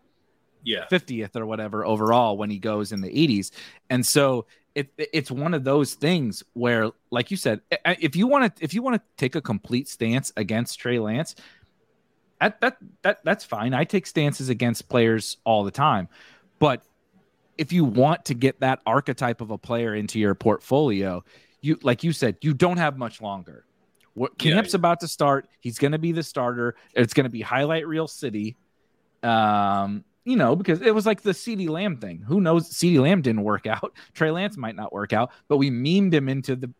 yeah 50th or whatever overall when he goes in the 80s. And so it, it's one of those things where, like you said, if you want to if you want to take a complete stance against Trey Lance, that that that that's fine. I take stances against players all the time, but if you want to get that archetype of a player into your portfolio, you like you said, you don't have much longer. What camp's yeah. about to start, he's going to be the starter. It's going to be highlight reel city. Um, you know, because it was like the CD Lamb thing. Who knows? CD Lamb didn't work <laughs> out. Trey Lance might not work out, but we memed him into the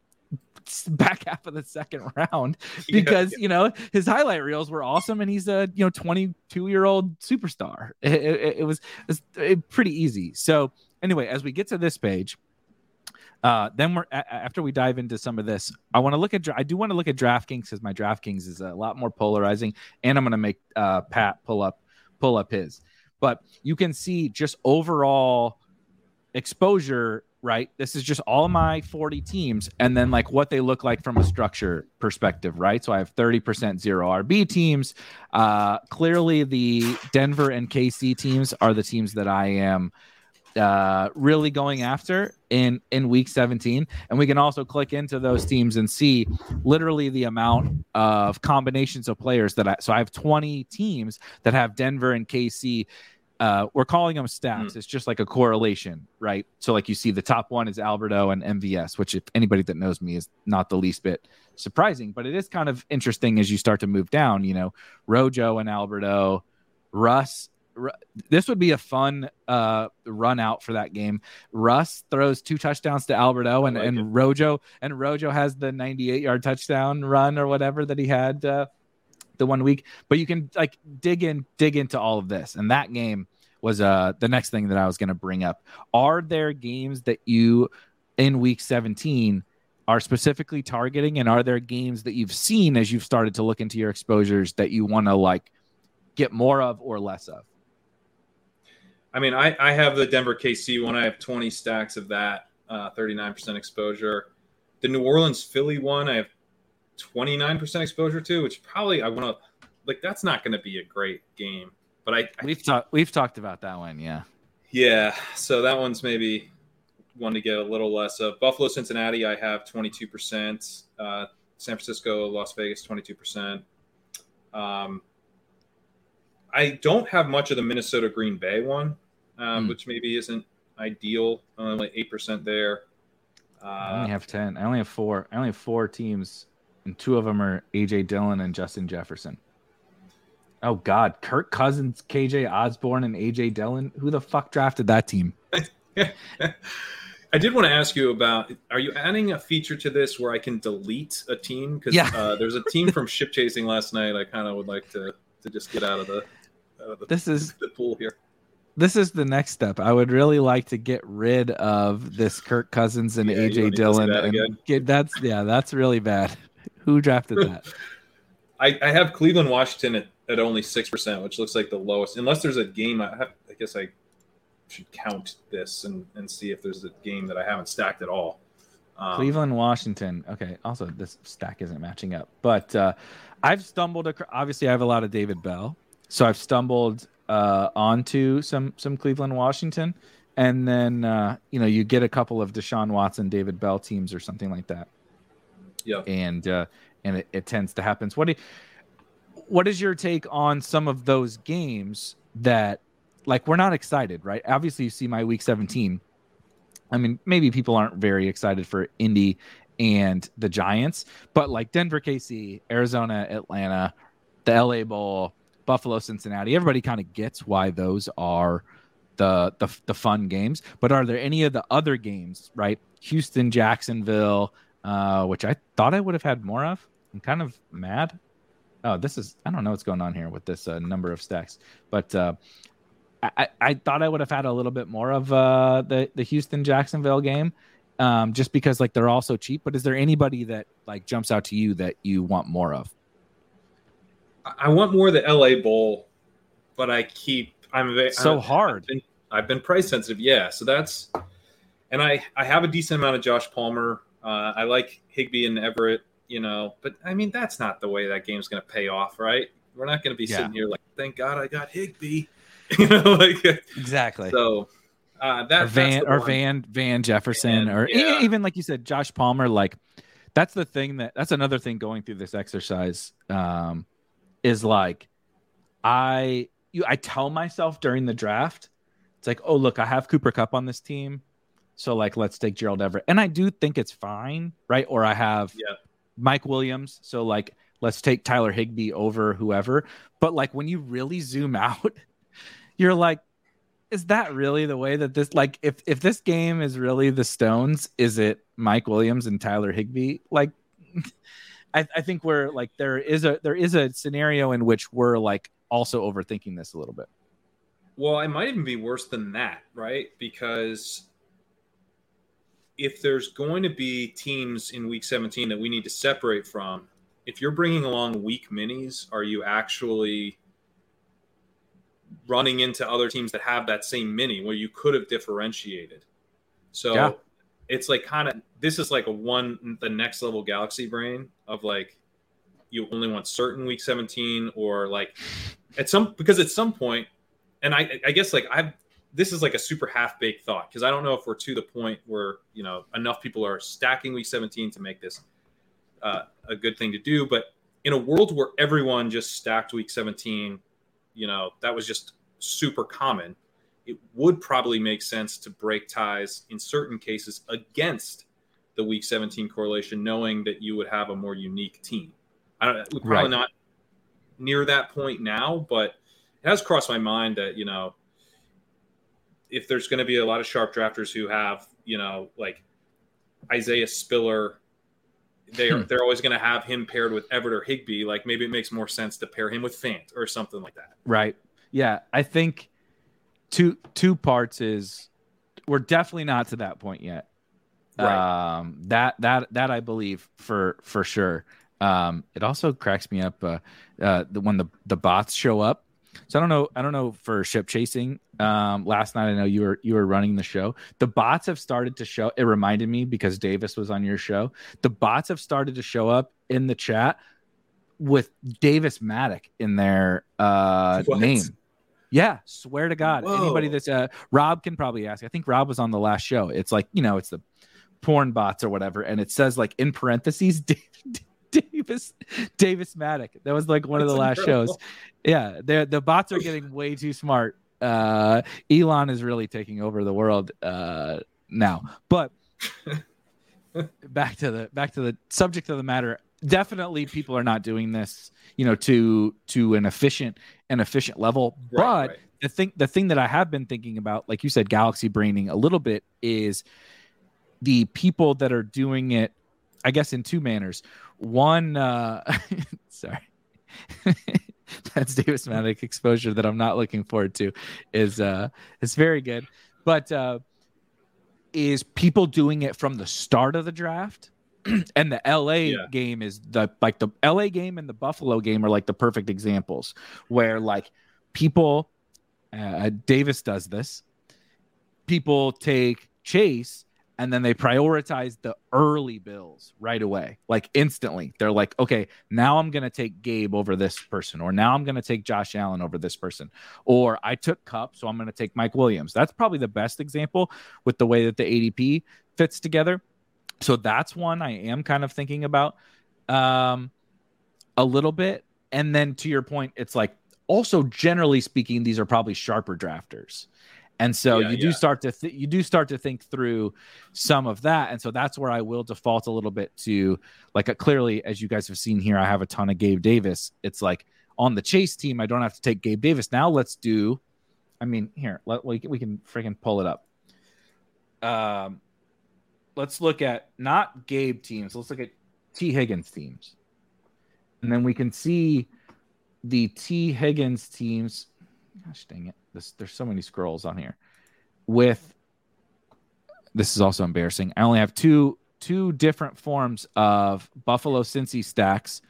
back <laughs> half of the second round <laughs> because yeah, yeah. you know his highlight reels were awesome and he's a you know 22 year old superstar <laughs> it, it, it was, it was pretty easy so anyway as we get to this page Uh, then we're a- after we dive into some of this, I want to look at. I do want to look at DraftKings because my DraftKings is a lot more polarizing, and I'm going to make uh, Pat pull up pull up his. But you can see just overall exposure. Right, this is just all my 40 teams, and then like what they look like from a structure perspective. Right, so I have 30% zero RB teams. Uh, clearly, the Denver and KC teams are the teams that I am uh, really going after in in week 17 and we can also click into those teams and see literally the amount of combinations of players that I so I have 20 teams that have Denver and KC uh, we're calling them stats. It's just like a correlation, right? So, like you see, the top one is Alberto and MVS, which, if anybody that knows me, is not the least bit surprising. But it is kind of interesting as you start to move down. You know, Rojo and Alberto, Russ Ru- this would be a fun uh, run out for that game. Russ throws two touchdowns to Alberto, and, like and it. Rojo and Rojo has the 98 yard touchdown run or whatever that he had uh, the one week. But you can like dig in, dig into all of this, and that game was uh the next thing that I was going to bring up. Are there games that you in week 17 are specifically targeting, and are there games that you've seen as you've started to look into your exposures that you want to like get more of or less of? I mean, I, I have the Denver KC one. I have 20 stacks of that, uh, 39% exposure. The New Orleans Philly one, I have 29% exposure to, which probably I want to like. That's not going to be a great game, but I, I We've talked we've talked about that one, yeah. yeah. So that one's maybe one to get a little less of. Buffalo Cincinnati, I have 22%. Uh, San Francisco Las Vegas, 22%. Um, I don't have much of the Minnesota Green Bay one, um, Hmm. which maybe isn't ideal. Only eight percent there. I Uh, only have ten. I only have four. I only have four teams, and two of them are AJ Dillon and Justin Jefferson. Oh God, Kirk Cousins, KJ Osborne, and AJ Dillon. Who the fuck drafted that team? <laughs> I did want to ask you about: Are you adding a feature to this where I can delete a team? Because Yeah. uh, there's a team from ship chasing last night. I kind of would like to to just get out of the out of the, This is the pool here. this is the next step. I would really like to get rid of this Kirk Cousins and Yeah, AJ Dillon. that and get, that's yeah, that's really bad. Who drafted that? I, I have Cleveland, Washington at, at only six percent, which looks like the lowest. Unless there's a game, I have. I guess I should count this and, and see if there's a game that I haven't stacked at all. Um, Cleveland, Washington. Okay. Also, this stack isn't matching up, but uh, I've stumbled. Across, obviously, I have a lot of David Bell, so I've stumbled uh, onto some some Cleveland, Washington, and then uh, you know you get a couple of Deshaun Watson, David Bell teams or something like that, Yeah. and uh, and it, it tends to happen. So what do you, what is your take on some of those games that like we're not excited, right? Obviously, you see my week 17. I mean, maybe people aren't very excited for Indy and the Giants, but like Denver, KC, Arizona, Atlanta, the LA Bowl, Buffalo, Cincinnati, everybody kind of gets why those are the, the the fun games. But are there any of the other games, right? Houston, Jacksonville, uh, which I thought I would have had more of. I'm kind of mad. Oh, this is I don't know what's going on here with this uh, number of stacks, but uh, I, I- thought I would have had a little bit more of uh, the the Houston Jacksonville game, um, just because like they're all so cheap. But is there anybody that like jumps out to you that you want more of? I want more of the LA Bowl, but I keep I'm So I've- hard. I've been, I've been price sensitive, yeah. So that's and I I have a decent amount of Josh Palmer. Uh, I like Higbee and Everett, you know, but I mean that's not the way that game's going to pay off, right? We're not going to be Yeah. sitting here like, thank God I got Higbee, <laughs> you know, like Exactly. so. Uh, that or Van or one. Van Van Jefferson or yeah. even like you said Josh Palmer like that's the thing that that's another thing going through this exercise um is like I you I tell myself during the draft it's like oh look I have Cooper Kupp on this team so like let's take Gerald Everett and I do think it's fine right or I have Yeah. Mike Williams so like let's take Tyler Higbee over whoever but like when you really zoom <laughs> out you're like is that really the way that this like if if this game is really the Stones, is it Mike Williams and Tyler Higbee? Like <laughs> I, I think we're like there is a there is a scenario in which we're like also overthinking this a little bit. Well, it might even be worse than that, right? Because if there's going to be teams in week 17 that we need to separate from, if you're bringing along weak minis, are you actually running into other teams that have that same mini where you could have differentiated? So yeah. it's like kind of this is like a one the next level galaxy brain of like you only want certain week 17 or like at some because at some point and I, I guess like I've this is like a super half baked thought because I don't know if we're to the point where you know enough people are stacking week 17 to make this uh, a good thing to do. But in a world where everyone just stacked week 17, you know that was just super common. It would probably make sense to break ties in certain cases against the week 17 correlation, knowing that you would have a more unique team. I don't We're probably right. not near that point now, but it has crossed my mind that you know if there's going to be a lot of sharp drafters who have you know like Isaiah Spiller, they are hmm. they're always going to have him paired with Everett or Higbee. Like maybe it makes more sense to pair him with Fant or something like that. Right. Yeah, I think two two parts is we're definitely not to that point yet. Right. Um, that that that I believe for for sure. Um, it also cracks me up uh, uh, the, when the the bots show up. So I don't know. I don't know for ship chasing. Um, last night I know you were you were running the show. The bots have started to show. It reminded me because Davis was on your show. The bots have started to show up in the chat with Davis Mattek in their uh, name. Yeah, swear to God. Whoa. Anybody that's uh, Rob can probably ask. I think Rob was on the last show. It's like you know, it's the porn bots or whatever, and it says like in parentheses. <laughs> Davis Davis Mattek. That was like one That's of the last incredible. shows. Yeah, the bots are getting way too smart. Uh, Elon is really taking over the world uh, now. But <laughs> back to the back to the subject of the matter. Definitely, people are not doing this, you know, to to an efficient an efficient level. Right, but right. the thing the thing that I have been thinking about, like you said, galaxy braining a little bit, is the people that are doing it. I guess in two manners one uh <laughs> sorry. <laughs> That's davis Mattek exposure that i'm not looking forward to is uh is very good. But uh is people doing it from the start of the draft? <clears throat> And the LA yeah. game is the like the LA game and the Buffalo game are like the perfect examples where like people uh, Davis does this. People take Chase and then they prioritize the early bills right away, like instantly. They're like, okay, now I'm going to take Gabe over this person, or now I'm going to take Josh Allen over this person, or I took Kupp so I'm going to take Mike Williams. That's probably the best example with the way that the ADP fits together. So that's one I am kind of thinking about um, a little bit. And then to your point, it's like also generally speaking, these are probably sharper drafters and so yeah, you do yeah. start to th- you do start to think through some of that. And so that's where i will default a little bit to like a, clearly as you guys have seen here i have a ton of gabe davis. It's like on the chase team i don't have to take gabe davis. Now let's do i mean here let, we, we can freaking pull it up. Um let's look at not gabe teams. Let's look at t. Higgins teams. And then we can see the t. Higgins teams. Gosh dang it this, there's so many scrolls on here. With this is also embarrassing. I only have two two different forms of Buffalo Cincy stacks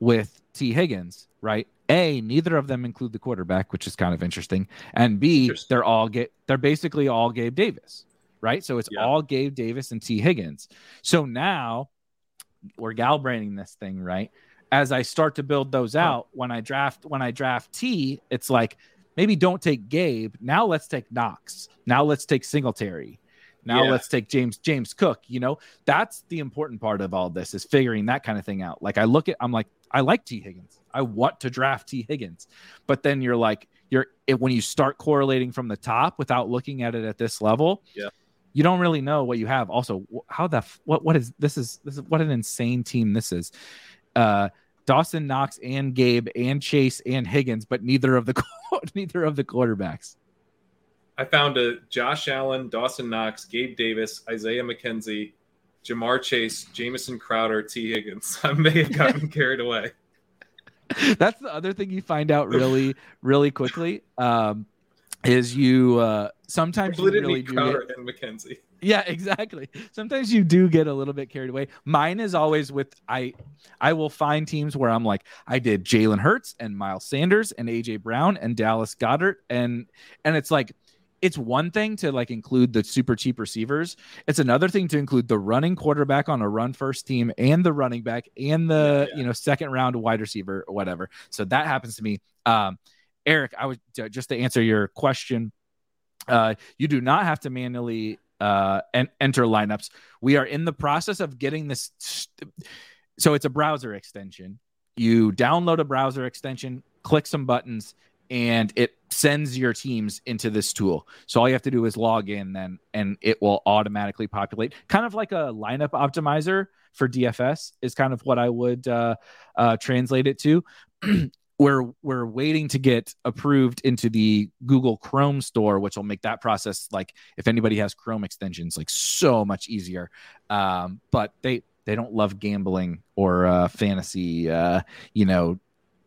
with T Higgins, right? A, neither of them include the quarterback, which is kind of interesting. And B, they're all get they're basically all Gabe Davis, right? So it's yeah. all Gabe Davis and T Higgins. So now we're gal branding this thing, right? As I start to build those out, when I draft when I draft T, it's like maybe don't take Gabe. Now let's take Knox. Now let's take Singletary. Now yeah. let's take James James Cook. You know, that's the important part of all this is figuring that kind of thing out. Like I look at, I'm like, I like T Higgins. I want to draft T Higgins, but then you're like, you're it, when you start correlating from the top without looking at it at this level. Yeah. You don't really know what you have. Also, how the what what is this is this is what an insane team this is. Uh, Dawson Knox and Gabe and Chase and Higgins, but neither of the <laughs> neither of the quarterbacks. I found a Josh Allen, Dawson Knox, Gabe Davis, Isaiah McKenzie, Ja'Marr Chase, Jamison Crowder, T. Higgins. <laughs> I may have gotten <laughs> carried away. That's the other thing you find out really, really quickly. Um, is you uh sometimes you really do Crowder get, and McKenzie. <laughs> yeah exactly. Sometimes you do get a little bit carried away. Mine is always with i i will find teams where i'm like i did jalen hurts and miles sanders and aj brown and dallas Goedert and and it's like it's one thing to like include the super cheap receivers. It's another thing to include the running quarterback on a run first team and the running back and the Yeah, yeah. you know second round wide receiver or whatever. So that happens to me. Um eric i was just to answer your question uh, you do not have to manually uh, en- enter lineups. We are in the process of getting this. St- so it's a browser extension. You download a browser extension, click some buttons, and it sends your teams into this tool. So all you have to do is log in then, and it will automatically populate, kind of like a lineup optimizer for DFS is kind of what I would uh, uh, translate it to. <clears throat> we're we're waiting to get approved into the Google Chrome store, which will make that process like if anybody has Chrome extensions, like so much easier. Um, but they they don't love gambling or uh, fantasy, uh, you know,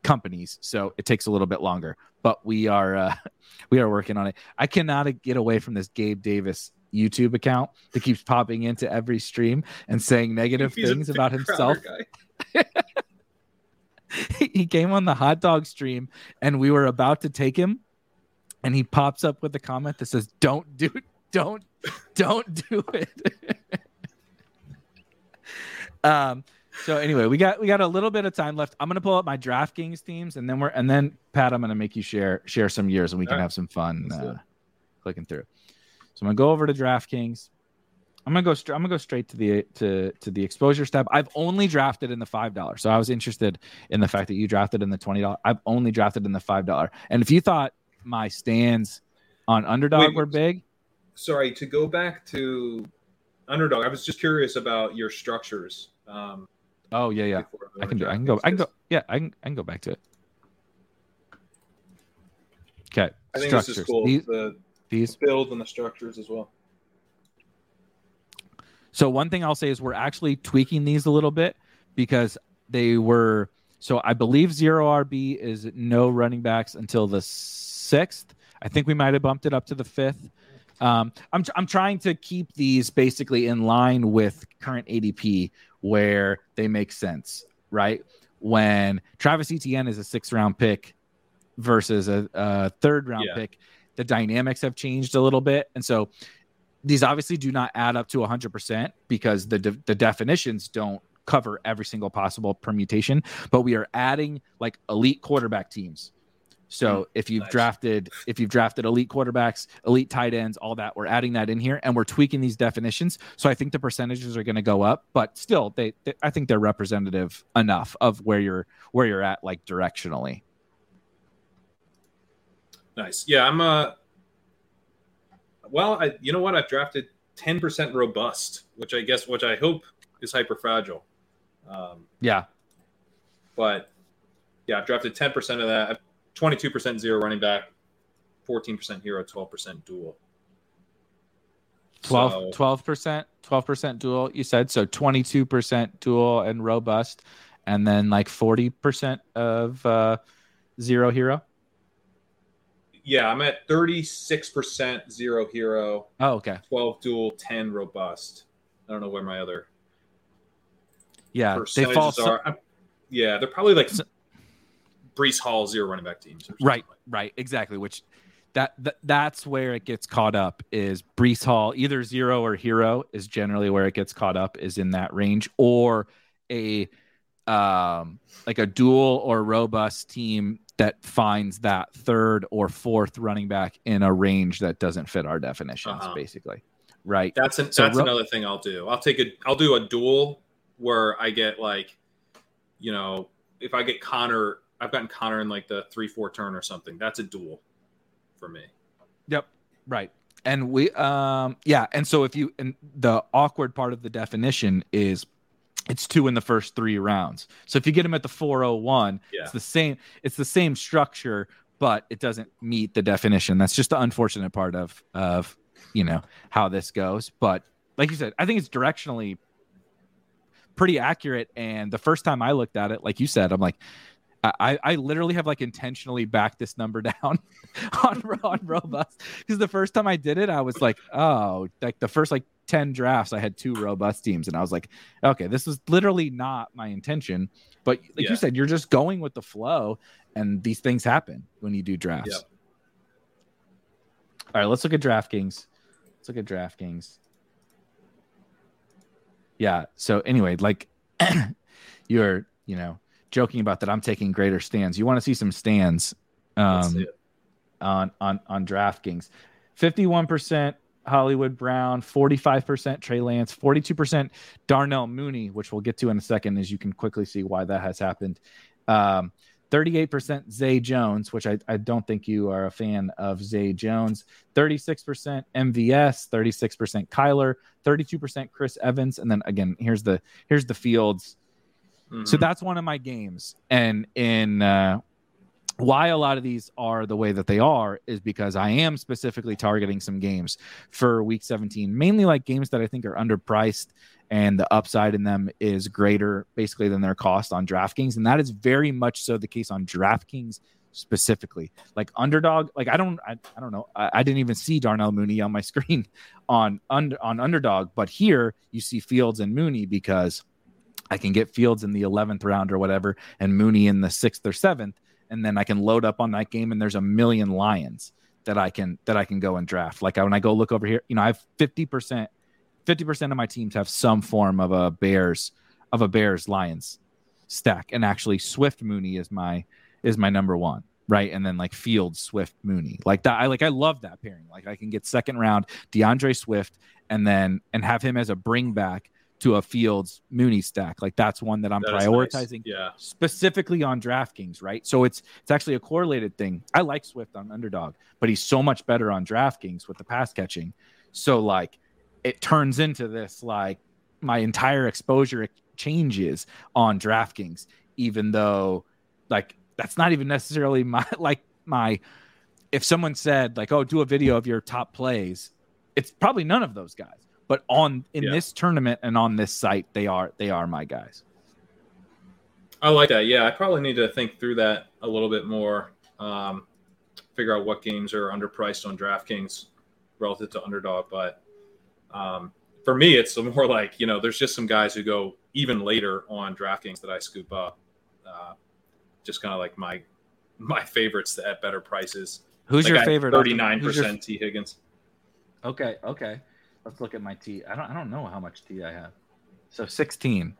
companies, so it takes a little bit longer. But we are uh, <laughs> we are working on it. I cannot get away from this Gabe Davis YouTube account that keeps popping into every stream and saying negative He's things about himself. <laughs> <laughs> he came on the hot dog stream and we were about to take him and he pops up with a comment that says don't do it don't don't do it. <laughs> Um so anyway we got we got a little bit of time left. I'm gonna pull up my draftkings teams and then we're and then pat i'm gonna make you share share some years and we can Alright. have some fun uh, clicking through. So i'm gonna go over to draftkings I'm gonna go. I'm gonna go straight to the to to the exposure step. I've only drafted in the five dollars, so I was interested in the fact that you drafted in the twenty dollars. I've only drafted in the five dollar. And if you thought my stands on underdog Wait, were big, Sorry to go back to underdog. I was just curious about your structures. Um, oh yeah, yeah, I can do. I can go. I can go. Yeah, I can. I can go back to it. Okay, I think this is cool. These, the these build and the structures as well. So one thing I'll say is we're actually tweaking these a little bit because they were so I believe zero RB is no running backs until the sixth. I think we might have bumped it up to the fifth. Um, I'm I'm trying to keep these basically in line with current ADP where they make sense, right? When Travis Etienne is a sixth round pick versus a, a third round Yeah. pick, the dynamics have changed a little bit, and so these obviously do not add up to 100% because the de- the definitions don't cover every single possible permutation but we are adding like elite quarterback teams so if you've nice. drafted if you've drafted elite quarterbacks elite tight ends all that we're adding that in here and we're tweaking these definitions so i think the percentages are going to go up but still they, they i think they're representative enough of where you're where you're at like directionally Nice. Yeah, I'm uh well, I you know what? I've drafted 10% robust, which I guess which I hope is hyper fragile. Um, yeah but yeah, I've drafted 10% of that. 22% zero running back, 14% hero, 12% dual. 12 So- percent 12% dual you said so 22% dual and robust and then like 40% of uh zero hero Yeah, I'm at 36% zero hero, oh okay 12 dual, 10 robust. I don't know where my other yeah they fall. Are. Yeah, they're probably like So- Breece Hall zero running back teams. right like right exactly which that, that that's where it gets caught up is Breece Hall either zero or hero is generally where it gets caught up is in that range or a um like a dual or robust team that finds that third or fourth running back in a range that doesn't fit our definitions Uh-huh. basically right That's an, So that's ro- another thing I'll do. I'll take a I'll do a dual where I get like, you know, if I get Conner, I've gotten Conner in like the three four turn or something. That's a dual for me. Yep. Right. And we um yeah, and so if you and the awkward part of the definition is it's two in the first three rounds. So if you get them at the 401, Yeah. it's the same it's the same structure, but it doesn't meet the definition. That's just the unfortunate part of of you know how this goes. But like you said, I think it's directionally pretty accurate. And the first time I looked at it, like you said, I'm like, I, I literally have like intentionally backed this number <laughs> down on on robust because the first time I did it, I was like, oh, like the first like 10 drafts, I had two robust teams, and I was like, okay, this was literally not my intention. But like yeah. you said, you're just going with the flow, and these things happen when you do drafts. Yep. All right, let's look at DraftKings. Let's look at DraftKings. Yeah. So anyway, like <clears throat> you're, you know, joking about that I'm taking greater stands. You want to see some stands um, on on on DraftKings. 51% Hollywood Brown, 45% Trey Lance, 42% Darnell Mooney, which we'll get to in a second as you can quickly see why that has happened. Um, 38% Zay Jones, which I, I don't think you are a fan of Zay Jones. 36% MVS, 36% Kyler, 32% Chris Evans, and then again here's the here's the fields Mm-hmm. So that's one of my games. And in uh, why a lot of these are the way that they are is because I am specifically targeting some games for week 17, mainly like games that I think are underpriced and the upside in them is greater basically than their cost on DraftKings. And that is very much so the case on DraftKings specifically. Like underdog, like I don't I, I don't know. I, I, didn't even see Darnell Mooney on my <laughs> screen on under on underdog, but here you see Fields and Mooney because I can get Fields in the 11th round or whatever, and Mooney in the sixth or seventh, and then I can load up on that game, and there's a million Lions that I can that I can go and draft. Like when I go look over here, you know, I have 50 percent, 50 percent of my teams have some form of a Bears of a Bears Lions stack, and actually Swift Mooney is my is my number one right? And then like Fields, Swift, Mooney, like that. I like I love that pairing. Like I can get second round D'Andre Swift, and then and have him as a bring back to a Fields Mooney stack. Like that's one that I'm that prioritizing. Nice. Yeah. Specifically on DraftKings, right? So it's it's actually a correlated thing. I like Swift on underdog, but he's so much better on DraftKings with the pass catching. So like it turns into this like my entire exposure changes on DraftKings, even though like that's not even necessarily my <laughs> like my if someone said like, oh, do a video of your top plays, it's probably none of those guys but on in yeah. this tournament and on this site, they are they are my guys. I like that. Yeah, I probably need to think through that a little bit more. Um, figure out what games are underpriced on DraftKings relative to underdog. But um, for me, it's more like you know, there's just some guys who go even later on DraftKings that I scoop up. Uh, just kind of like my my favorites at better prices. Who's like your favorite? Thirty nine percent T Higgins. Okay, okay. Let's look at my T. I don't I don't know how much T I have. So 16.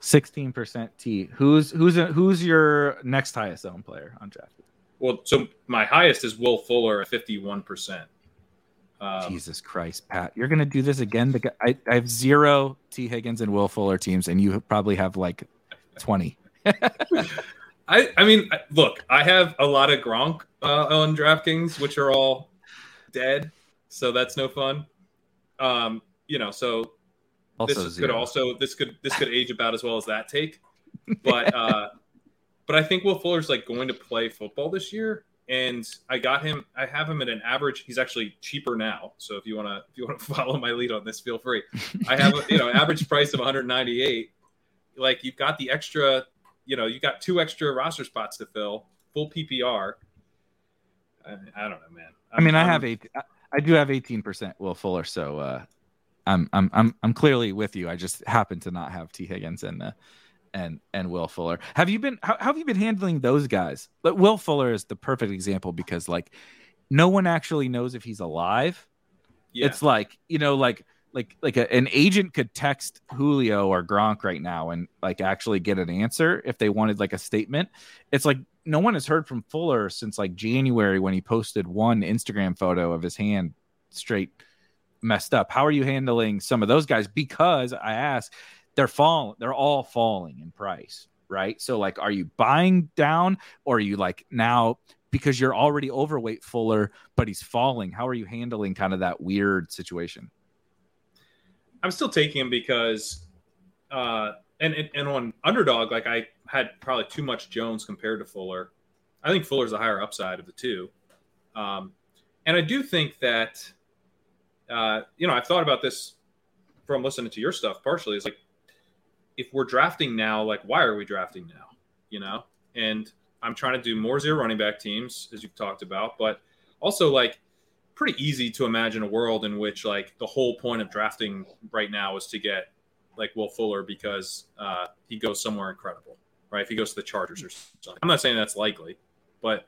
16% T. Who's who's a, who's your next highest owned player on draft? Well, so my highest is Will Fuller at 51%. Um, Jesus Christ, Pat. You're going to do this again? I, I have zero Tee Higgins and Will Fuller teams, and you probably have like 20. <laughs> I, I mean, look, I have a lot of Gronk uh, on DraftKings, which are all dead. So that's no fun. Um, you know, so also this zero. could also this could this could age about as well as that take. <laughs> But uh but I think Will Fuller's like going to play football this year. And I got him. I have him at an average. He's actually cheaper now. So if you want to, if you want to <laughs> follow my lead on this, feel free. I have, you know, average price of 198. Like you've got the extra, you know, you got two extra roster spots to fill, full PPR. I, I don't know, man. I'm, i mean, I have eight. I do have 18% Will Fuller, so uh, I'm I'm I'm I'm clearly with you. I just happen to not have T Higgins and uh, and and Will Fuller. Have you been how, how have you been handling those guys? But Will Fuller is the perfect example because like no one actually knows if he's alive. Yeah. It's like, you know, like like like a, an agent could text Julio or Gronk right now and like actually get an answer if they wanted like a statement. It's like no one has heard from Fuller since like January when he posted one Instagram photo of his hand straight messed up. How are you handling some of those guys? Because I ask, they're falling, they're all falling in price, right? So like, are you buying down or are you like now because you're already overweight Fuller, but he's falling? How are you handling kind of that weird situation? I'm still taking him because, uh, and, and, on underdog, like I had probably too much Jones compared to Fuller. I think Fuller's the higher upside of the two. Um, and I do think that, uh, you know, I've thought about this from listening to your stuff partially. It's like, if we're drafting now, like, why are we drafting now? You know, and I'm trying to do more zero running back teams, as you've talked about, but also like pretty easy to imagine a world in which like the whole point of drafting right now is to get like Will Fuller because uh, he goes somewhere incredible, right? If he goes to the Chargers or something. I'm not saying that's likely, but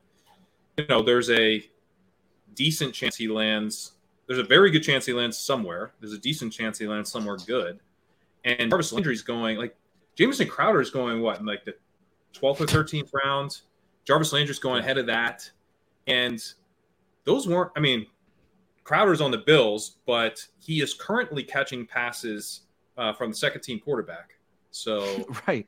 you know, there's a decent chance he lands. There's a very good chance he lands somewhere. There's a decent chance he lands somewhere good. And Jarvis Landry's going like Jamison Crowder is going what in like the 12th or 13th round. Jarvis Landry's going ahead of that. And those weren't, I mean, Crowder's on the Bills, but he is currently catching passes uh, from the second team quarterback. So, <laughs> right.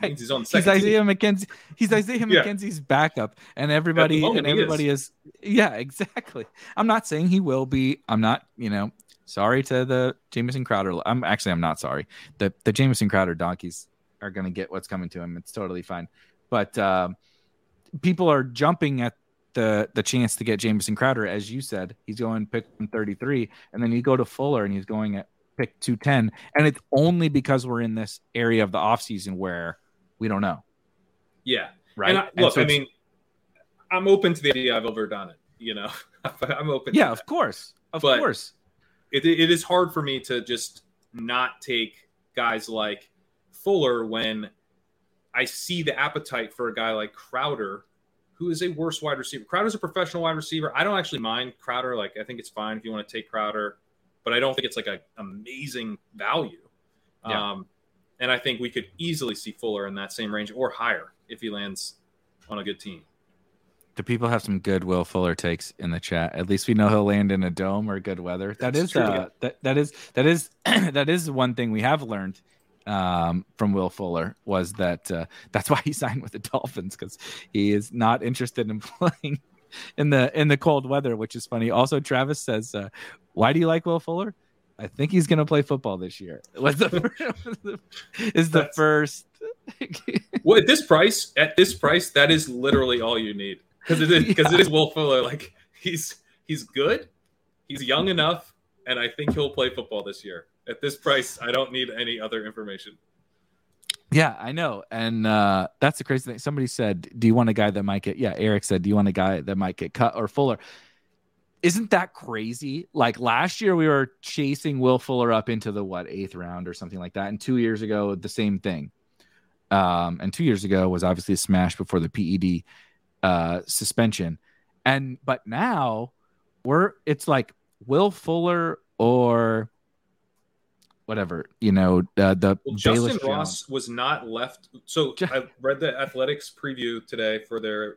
Right. He's on the second. he's Isaiah team. McKenzie. He's Isaiah yeah. McKenzie's backup, and everybody and everybody is. is. Yeah, exactly. I'm not saying he will be. I'm not. You know, sorry to the Jamison Crowder. I'm actually I'm not sorry. The the Jamison Crowder donkeys are going to get what's coming to him. It's totally fine. But um, people are jumping at the the chance to get Jamison Crowder, as you said. He's going pick 33, and then you go to Fuller, and he's going at pick 210. And it's only because we're in this area of the offseason where we don't know. Yeah. Right. And I, look, so I mean, I'm open to the idea I've overdone it. You know, <laughs> I'm open. Yeah, of course. Of but course. It, it is hard for me to just not take guys like Fuller when I see the appetite for a guy like Crowder, who is a worse wide receiver. Crowder's a professional wide receiver. I don't actually mind Crowder. Like, I think it's fine if you want to take Crowder, but I don't think it's like an amazing value. Yeah. Um, and I think we could easily see Fuller in that same range or higher if he lands on a good team. Do people have some good Will Fuller takes in the chat? At least we know he'll land in a dome or good weather. That That's is uh, that that is that is <clears throat> that is one thing we have learned um, from Will Fuller was that uh, that's why he signed with the Dolphins because he is not interested in <laughs> playing in the in the cold weather, which is funny. Also, Travis says, uh, "Why do you like Will Fuller?" I think he's going to play football this year. <laughs> Was the is the first? <laughs> well, at this price, at this price, that is literally all you need because it is because <laughs> yeah. it is Will Fuller. Like he's he's good, he's young enough, and I think he'll play football this year at this price, I don't need any other information. Yeah, I know. And uh, that's the crazy thing. Somebody said, Do you want a guy that might get, yeah, Eric said, Do you want a guy that might get cut or Fuller? Isn't that crazy? Like last year, we were chasing Will Fuller up into the what, eighth round or something like that. And two years ago, the same thing. Um, and two years ago was obviously a smash before the PED uh, suspension. And, but now we're, it's like Will Fuller or whatever you know uh, the well, Justyn Ross was not left. So I read the Athletics preview today for their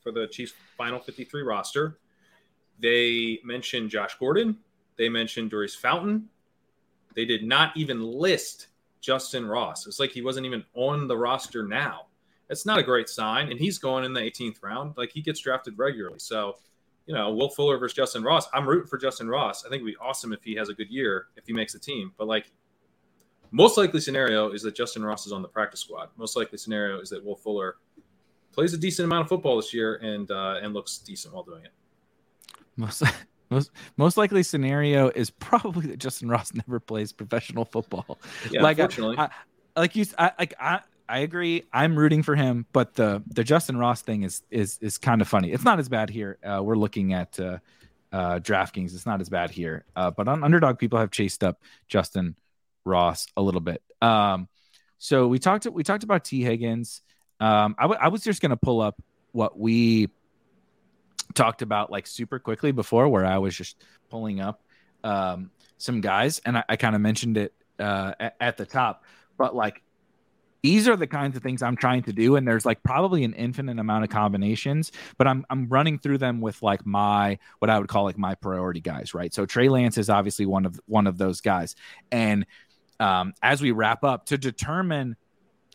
for the Chiefs final 53 roster. They mentioned Josh Gordon. They mentioned Daurice Fountain. They did not even list Justyn Ross. It's like he wasn't even on the roster now. It's not a great sign, and he's going in the 18th round. Like he gets drafted regularly, so you know, Will Fuller versus Justyn Ross. I'm rooting for Justyn Ross. I think it'd be awesome if he has a good year, if he makes the team. But like, most likely scenario is that Justyn Ross is on the practice squad. Most likely scenario is that Will Fuller plays a decent amount of football this year and uh, and looks decent while doing it. Most <laughs> most most likely scenario is probably that Justyn Ross <laughs> never plays professional football. Yeah, like. I, I, like you, I, like I, I agree. I'm rooting for him, but the the Justyn Ross thing is is is kind of funny. It's not as bad here. Uh, we're looking at uh, uh, DraftKings. It's not as bad here, uh, but on Underdog, people have chased up Justyn Ross a little bit. Um, so we talked we talked about Tee Higgins. Um, I, w- I was just gonna pull up what we talked about like super quickly before, where I was just pulling up um, some guys, and I, I kind of mentioned it uh, at, at the top, but like these are the kinds of things I'm trying to do. And there's like probably an infinite amount of combinations, but I'm I'm running through them with like my what I would call like my priority guys, right? So Trey Lance is obviously one of one of those guys. And um, as we wrap up, to determine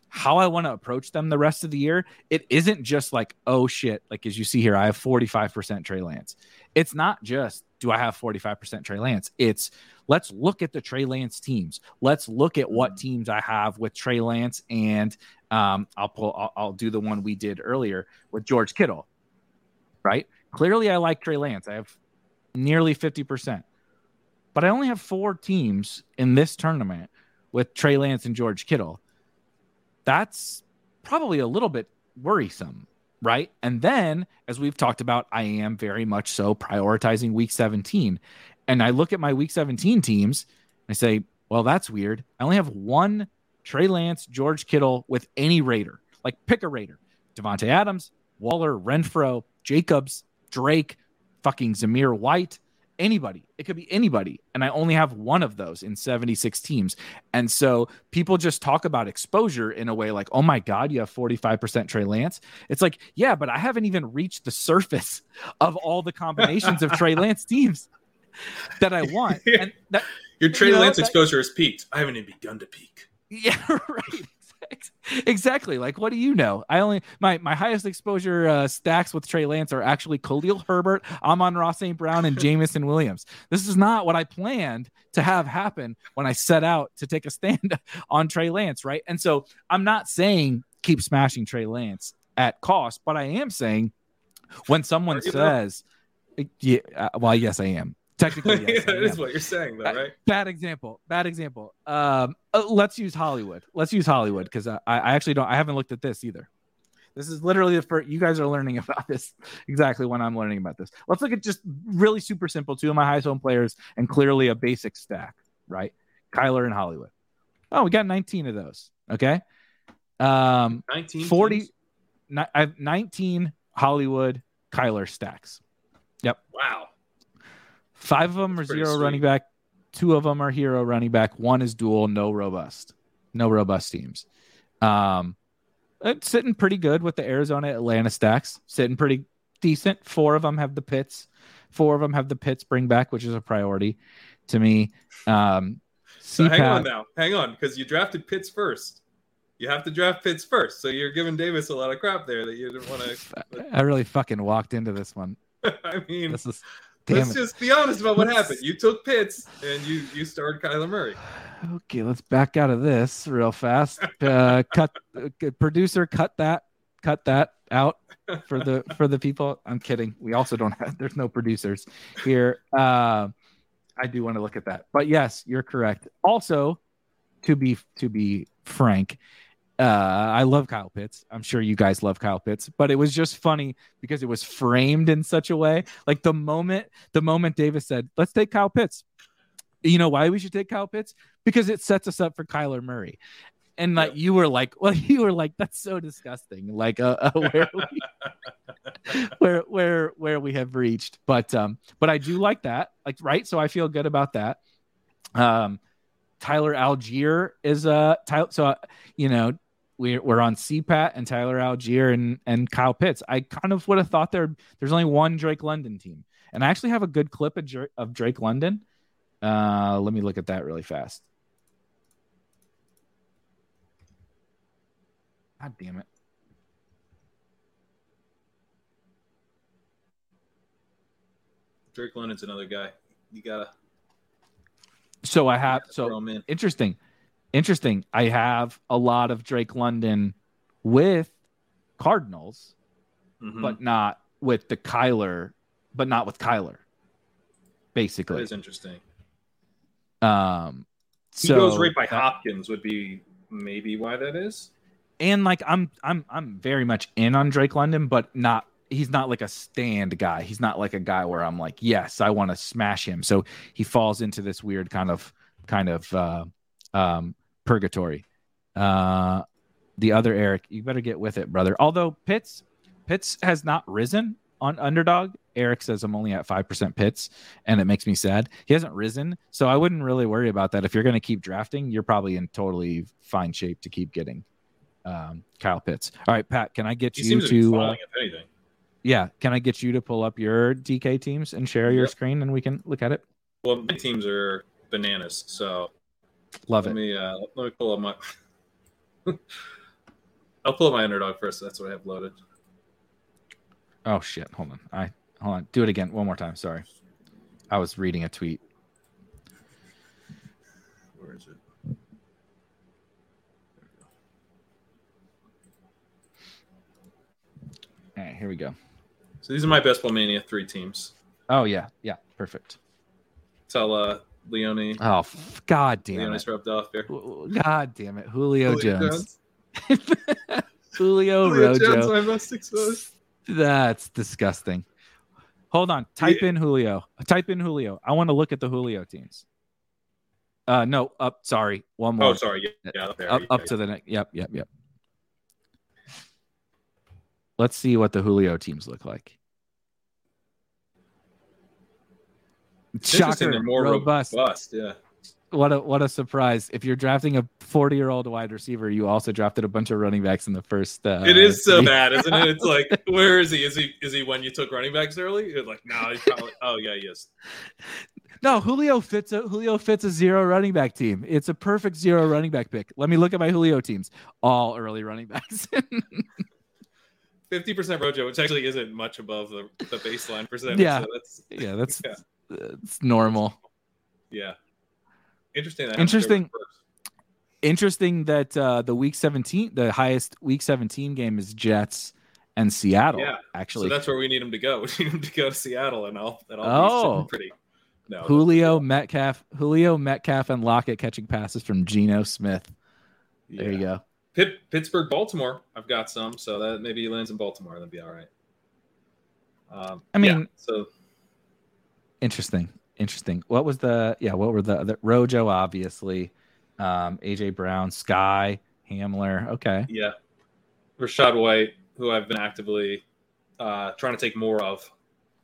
how I want to approach them the rest of the year, it isn't just like, oh shit, like as you see here, I have 45% Trey Lance. It's not just do I have 45% Trey Lance? It's let's look at the Trey Lance teams. Let's look at what mm-hmm. teams I have with Trey Lance, and um, I'll pull. I'll, I'll do the one we did earlier with George Kittle. Right? Clearly, I like Trey Lance. I have nearly fifty percent, but I only have four teams in this tournament with Trey Lance and George Kittle. That's probably a little bit worrisome, right? And then, as we've talked about, I am very much so prioritizing week 17. And I look at my week 17 teams and I say, well, that's weird. I only have one Trey Lance, George Kittle with any Raider. Like pick a Raider. Davante Adams, Waller, Renfrow, Jacobs, Drake, fucking Zamir White, anybody. It could be anybody. And I only have one of those in 76 teams. And so people just talk about exposure in a way like, oh my God, you have 45% Trey Lance. It's like, yeah, but I haven't even reached the surface <laughs> of all the combinations of Trey Lance teams that I want. <laughs> And that, Your Trey you know, Lance that- exposure has peaked. I haven't even begun to peak. Yeah, <laughs> right. <laughs> Exactly. Like, what do you know? I only my my highest exposure uh, stacks with Trey Lance are actually Khalil Herbert, Amon-Ra St. Brown, and Jameson Williams. This is not what I planned to have happen when I set out to take a stand <laughs> on Trey Lance, right? And so I'm not saying keep smashing Trey Lance at cost, but I am saying when someone Are you though? says, yeah, uh, well, yes, I am. Technically, <laughs> yes, that is what you're saying, though, right? Bad example. Bad example. Um, uh, let's use Hollywood. Let's use Hollywood because I, I actually don't. I haven't looked at this either. This is literally the first. You guys are learning <laughs> about this exactly when I'm learning about this. Let's look at just really super simple. Two of my highest home players and clearly a basic stack. Right, Kyler and Hollywood. Oh, we got 19 of those. Okay. Um, 19 40. teams? Ni- I have 19 Hollywood Kyler stacks. Yep. Wow. Five of them are pretty zero sweet. running back. Two of them are hero running back. One is dual, no robust, no robust teams. Um, it's sitting pretty good with the Arizona Atlanta stacks. Sitting pretty decent. Four of them have the Pitts. Four of them have the Pitts bring back, which is a priority to me. Um, So hang on now. Hang on, because you drafted Pitts first. You have to draft Pitts first. So you're giving Davis a lot of crap there that you didn't want to. I really fucking walked into this one. <laughs> I mean, This is damn let's it. just be honest about what Let's- happened. You took Pitts and you you started Kyler Murray. Okay, let's back out of this real fast. Uh, <laughs> cut uh, producer, cut that, cut that out for the for the people. I'm kidding. We also don't have. There's no producers here. Uh, I do want to look at that, but yes, you're correct. Also, to be to be frank, uh, I love Kyle Pitts. I'm sure you guys love Kyle Pitts, but it was just funny because it was framed in such a way. Like the moment the moment Davis said, "Let's take Kyle Pitts." You know why we should take Kyle Pitts? Because it sets us up for Kyler Murray. And like you were like, well, <laughs> you were like, that's so disgusting. Like, uh, uh <laughs> where we, <laughs> where where where we have reached. But um, but I do like that. Like, right? So I feel good about that. Um, Tyler Allgeier is uh, Tyler. So uh, you know, we're we're on CPAT and Tyler Allgeier and and Kyle Pitts. I kind of would have thought there there's only one Drake London team, and I actually have a good clip of, Dra- of Drake London. Uh, let me look at that really fast. God damn it. Drake London's another guy. You gotta So I have so throw him in. interesting. Interesting. I have a lot of Drake London with Cardinals, Mhm. but not with the Kyler, but not with Kyler. Basically. is interesting. Um He so goes right by that- Hopkins would be maybe why that is. and like I'm I'm I'm very much in on Drake London, but not he's not like a stand guy. He's not like a guy where I'm like, yes, I want to smash him. So he falls into this weird kind of kind of uh um purgatory. Uh the other Eric, you better get with it, brother. Although Pitts Pitts has not risen on underdog. Eric says I'm only at five percent Pitts, and it makes me sad. He hasn't risen, so I wouldn't really worry about that. If you're going to keep drafting, you're probably in totally fine shape to keep getting um, Kyle Pitts. All right, Pat, can I get He you to? Uh, if anything. yeah, can I get you to pull up your DK teams and share your Yep. screen, and we can look at it. Well, my teams are bananas, so Love it. let it. me uh, let me pull up my. <laughs> I'll pull up my underdog first. That's what I have loaded. Oh shit! Hold on. I hold on. Do it again one more time. Sorry, I was reading a tweet. Where is it? All right, here we go. So these are my best mania three teams. Oh yeah, yeah, perfect. Tell uh, Leone. Oh god damn Leone's it! rubbed off here. God damn it, Julio, Julio Jones. <laughs> Julio, Julio Jones, Rojo. exposed. That's disgusting. Hold on. Type in Julio. Type in Julio. I want to look at the Julio teams. Uh, no, up. Sorry, one more. Oh, sorry. Yeah, yeah up there. up, yeah, up yeah. to the next. Yep, yep, yep. Let's see what the Julio teams look like. It's Shocker, they're more robust. robust. Yeah. What a what a surprise! If you're drafting a 40 year old wide receiver, you also drafted a bunch of running backs in the first. Uh, it is so bad, isn't it? It's like, <laughs> where is he? Is he is he when you took running backs early? It's like, no, he's probably. Oh yeah, yes. No, Julio fits a Julio fits a zero running back team. It's a perfect zero running back pick. Let me look at my Julio teams. All early running backs. <laughs> Fifty percent Rojo, which actually isn't much above the, the baseline percentage. Yeah. So that's yeah, that's <laughs> Yeah. It's normal. yeah. Interesting. Interesting. Interesting that uh, the week 17, the highest week 17 game is Jets and Seattle. Yeah. So actually, that's where we need him to go. <laughs> We need him to go to Seattle, and I'll and I'll Oh. be sitting pretty. No, Julio Metcalf, Julio Metcalf, and Lockett catching passes from Geno Smith. There you go. Pitt, Pittsburgh, Baltimore. I've got some, so that maybe he lands in Baltimore. That'd be all right. Um, I mean- yeah, so Interesting. Interesting. What was the yeah? What were the other Rojo? Obviously, um, AJ Brown, Sky, Hamler. Okay. yeah, Rachaad White, who I've been actively uh, trying to take more of.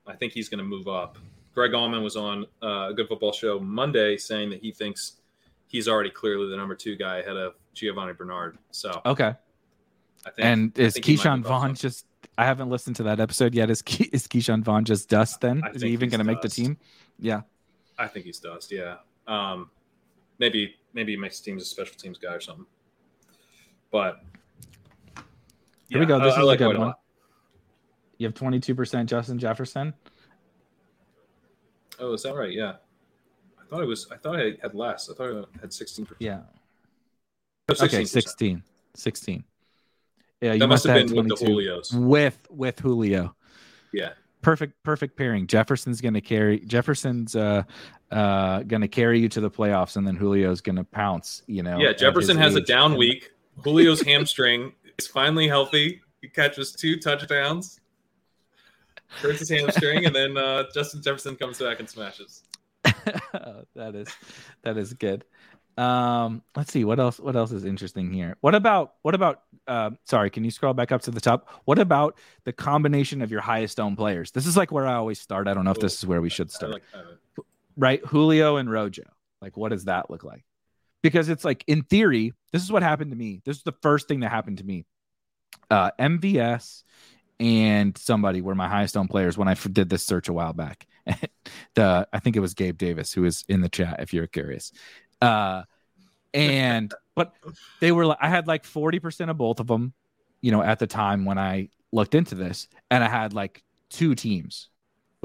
I think he's going to move up. Greg Auman was on uh, a Good Football Show Monday saying that he thinks he's already clearly the number two guy ahead of Giovani Bernard. So Okay. I think And is think Ke'Shawn Vaughn just? I haven't listened to that episode yet. Is is Ke'Shawn Vaughn just dust? Then is he even going to make the team? Yeah. I think he's dust. Yeah. Um, maybe maybe he makes teams a special teams guy or something. But Here we go. This I, I is a like good a one. lot. You have twenty two percent Justin Jefferson. Oh, is that right? Yeah. I thought it was. I thought I had less. I thought I had sixteen percent. Yeah. Oh, Okay. 16%. 16. 16. Yeah. You That must have had been with the Julios. with with Julio. Yeah. perfect perfect pairing. Jefferson's going to carry Jefferson's uh uh going to carry you to the playoffs and then Julio's going to pounce, you know. Yeah. Jefferson has a down week. Julio's hamstring is finally healthy. He catches two touchdowns. Hurts his hamstring, and then uh, Justin Jefferson comes back and smashes. <laughs> that is that is good. Um let's see what else what else is interesting here. What about what about uh sorry, can you scroll back up to the top? What about the combination of your highest owned players? This is like where I always start. I don't know if this is where we should start. like right? Julio and Rojo. Like, what does that look like? Because it's like, in theory, this is what happened to me. This is the first thing that happened to me. Uh, MVS and somebody were my highest owned players when I did this search a while back. <laughs> the I think it was Gabe Davis who was in the chat. If you're curious, uh, and <laughs> but they were like, I had like forty percent of both of them, you know, at the time when I looked into this, and I had like two teams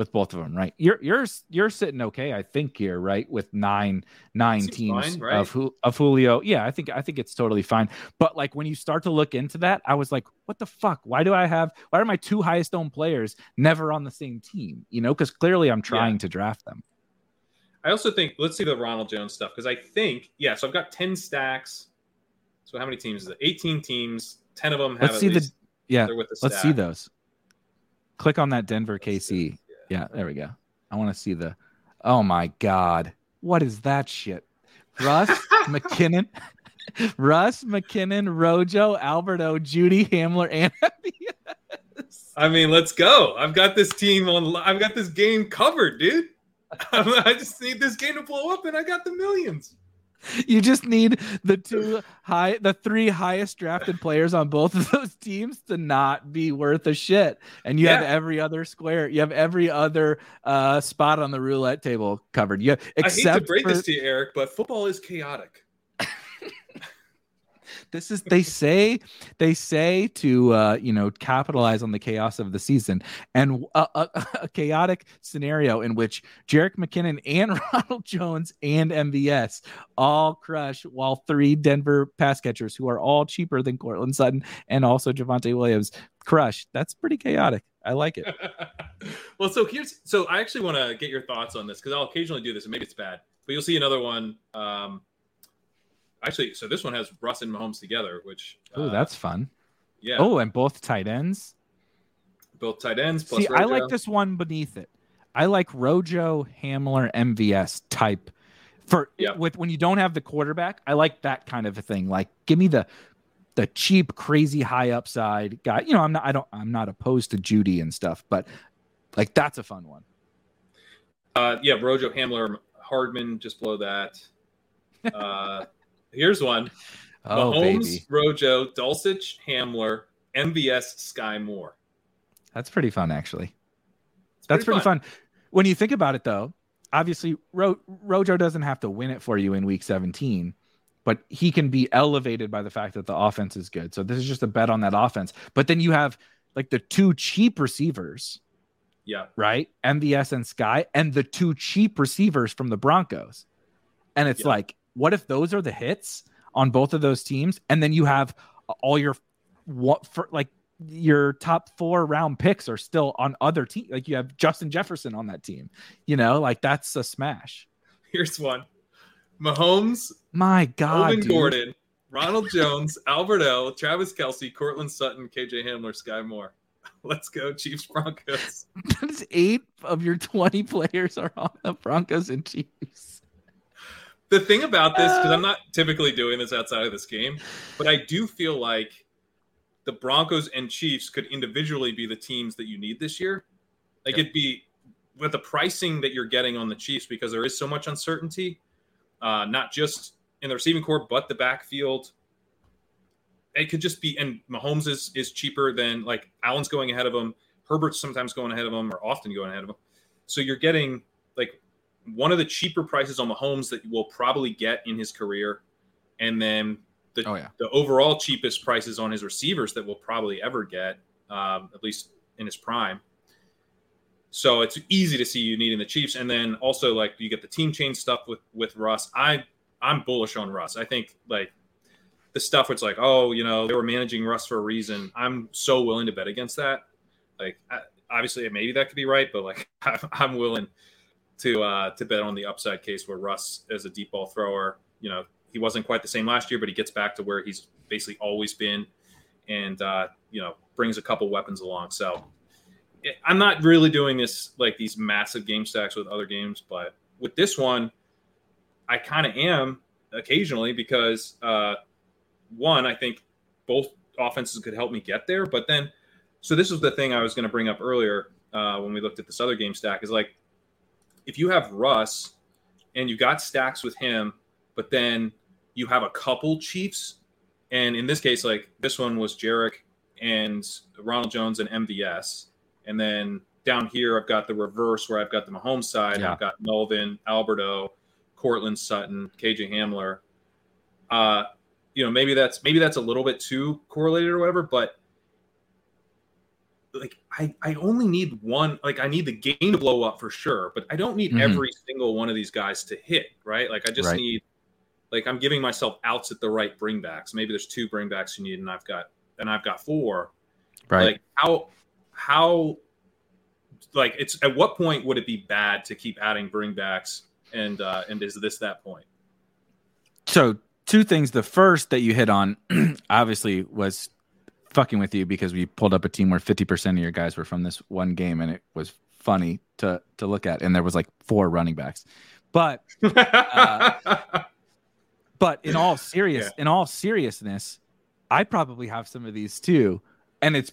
with both of them, right? You're you're you're sitting okay, I think here, right? With nine nine Seems teams fine, right? of Ju- of Julio. Yeah, I think I think it's totally fine. But like when you start to look into that, I was like, what the fuck? Why do I have why are my two highest owned players never on the same team? You know, because clearly I'm trying to draft them. I also think let's see the Ronald Jones stuff because I think yeah. So I've got ten stacks. So how many teams is it? Eighteen teams. Ten of them have Let's see the yeah. Let's see those. Click on that Denver Let's. KC. Yeah, there we go. I want to see the. Oh my God, what is that shit? Russ <laughs> McKinnon, <laughs> Russ McKinnon, Rojo, Alberto, Jeudy Hamler, and <laughs> I mean, let's go. I've got this team on. I've got this game covered, dude. <laughs> I just need this game to blow up, and I got the millions. you just need the two high, the three highest drafted players on both of those teams to not be worth a shit, and you have every other square, you have every other uh, spot on the roulette table covered. You I hate to break for, this to you, Eric, but football is chaotic. This is they say they say to uh you know capitalize on the chaos of the season. And a, a, <laughs> a chaotic scenario in which Jerick McKinnon and <laughs> Ronald Jones and MVS all crush while three Denver pass catchers who are all cheaper than Courtland Sutton and also Javonte Williams crush. That's pretty chaotic. I like it. <laughs> Well, so here's so I actually want to get your thoughts on this because I'll occasionally do this, and maybe it's bad, but you'll see another one. Um, actually, so this one has Russ and Mahomes together, which oh uh, that's fun Yeah. Oh, and both tight ends. Both tight ends. Plus See, I like this one beneath it. I like Rojo, Hamler, MVS type for Yep. with when you don't have the quarterback. I like that kind of a thing. Like, give me the the cheap, crazy high upside guy. You know, I'm not. I don't. I'm not opposed to Jeudy and stuff, but like that's a fun one. Uh, yeah, Rojo, Hamler, Hardman just below that. Uh, <laughs> here's one: Oh, Mahomes, baby, Rojo, Dulcich, Hamler, MVS, Sky Moore. that's pretty fun actually. It's That's pretty fun. When you think about it, though, obviously Ro- Rojo doesn't have to win it for you in Week 17, but he can be elevated by the fact that the offense is good. So this is just a bet on that offense. But then you have like the two cheap receivers, Yeah, right? MVS and Sky, and the two cheap receivers from the Broncos. And it's Yeah. like, what if those are the hits on both of those teams? And then you have all your what for like your top four round picks are still on other teams. Like you have Justin Jefferson on that team. You know, like that's a smash. here's one: Mahomes, My God. Melvin. Gordon, Ronald Jones, <laughs> Albert L, Travis Kelce, Courtland Sutton, KJ Hamler, Sky Moore. <laughs> Let's go, Chiefs Broncos. <laughs> That's eight of your 20 players are on the Broncos and Chiefs. The thing about this, because I'm not typically doing this outside of this game, but I do feel like the Broncos and Chiefs could individually be the teams that you need this year. Like it'd be with the pricing that you're getting on the Chiefs because there is so much uncertainty, uh, not just in the receiving corps, but the backfield. It could just be, and Mahomes is is cheaper than like Allen's going ahead of him. Herbert's sometimes going ahead of him, or often going ahead of him. So you're getting like one of the cheaper prices on Mahomes that you will probably get in his career, and then the Oh, yeah. the overall cheapest prices on his receivers that we'll probably ever get, um, at least in his prime. So it's easy to see you needing the Chiefs, and then also like you get the team change stuff with with Russ. I I'm bullish on Russ. I think like the stuff where it's like, oh, you know, they were managing Russ for a reason. I'm so willing to bet against that. Like, I, obviously, maybe that could be right, but like, <laughs> I'm willing to uh, to bet on the upside case where Russ, as a deep ball thrower, you know, he wasn't quite the same last year, but he gets back to where he's basically always been, and uh, you know, brings a couple weapons along. So, it, I'm not really doing this like these massive game stacks with other games, but with this one, I kind of am occasionally because uh, one, I think both offenses could help me get there, but then, so this is the thing I was going to bring up earlier uh, when we looked at this other game stack is like if you have Russ and you got stacks with him, but then you have a couple Chiefs, and in this case, like this one was Jerick and Ronald Jones and MVS, and then down here I've got the reverse where I've got the Mahomes side. Yeah. I've got Melvin, Alberto, Courtland Sutton, KJ Hamler. Uh, you know, maybe that's maybe that's a little bit too correlated or whatever, but like I, I only need one like I need the game to blow up for sure, but I don't need Mhm. every single one of these guys to hit, right? Like I just Right. need like I'm giving myself outs at the right bringbacks. Maybe there's two bringbacks you need and I've got and I've got four. Right. Like how how like it's at what point would it be bad to keep adding bringbacks and uh and is this that point? so two things the first that you hit on <clears throat> obviously was fucking with you because we pulled up a team where 50% of your guys were from this one game and it was funny to to look at. And there was like four running backs. But Uh, but in all <laughs> serious in all seriousness i probably have some of these too. And it's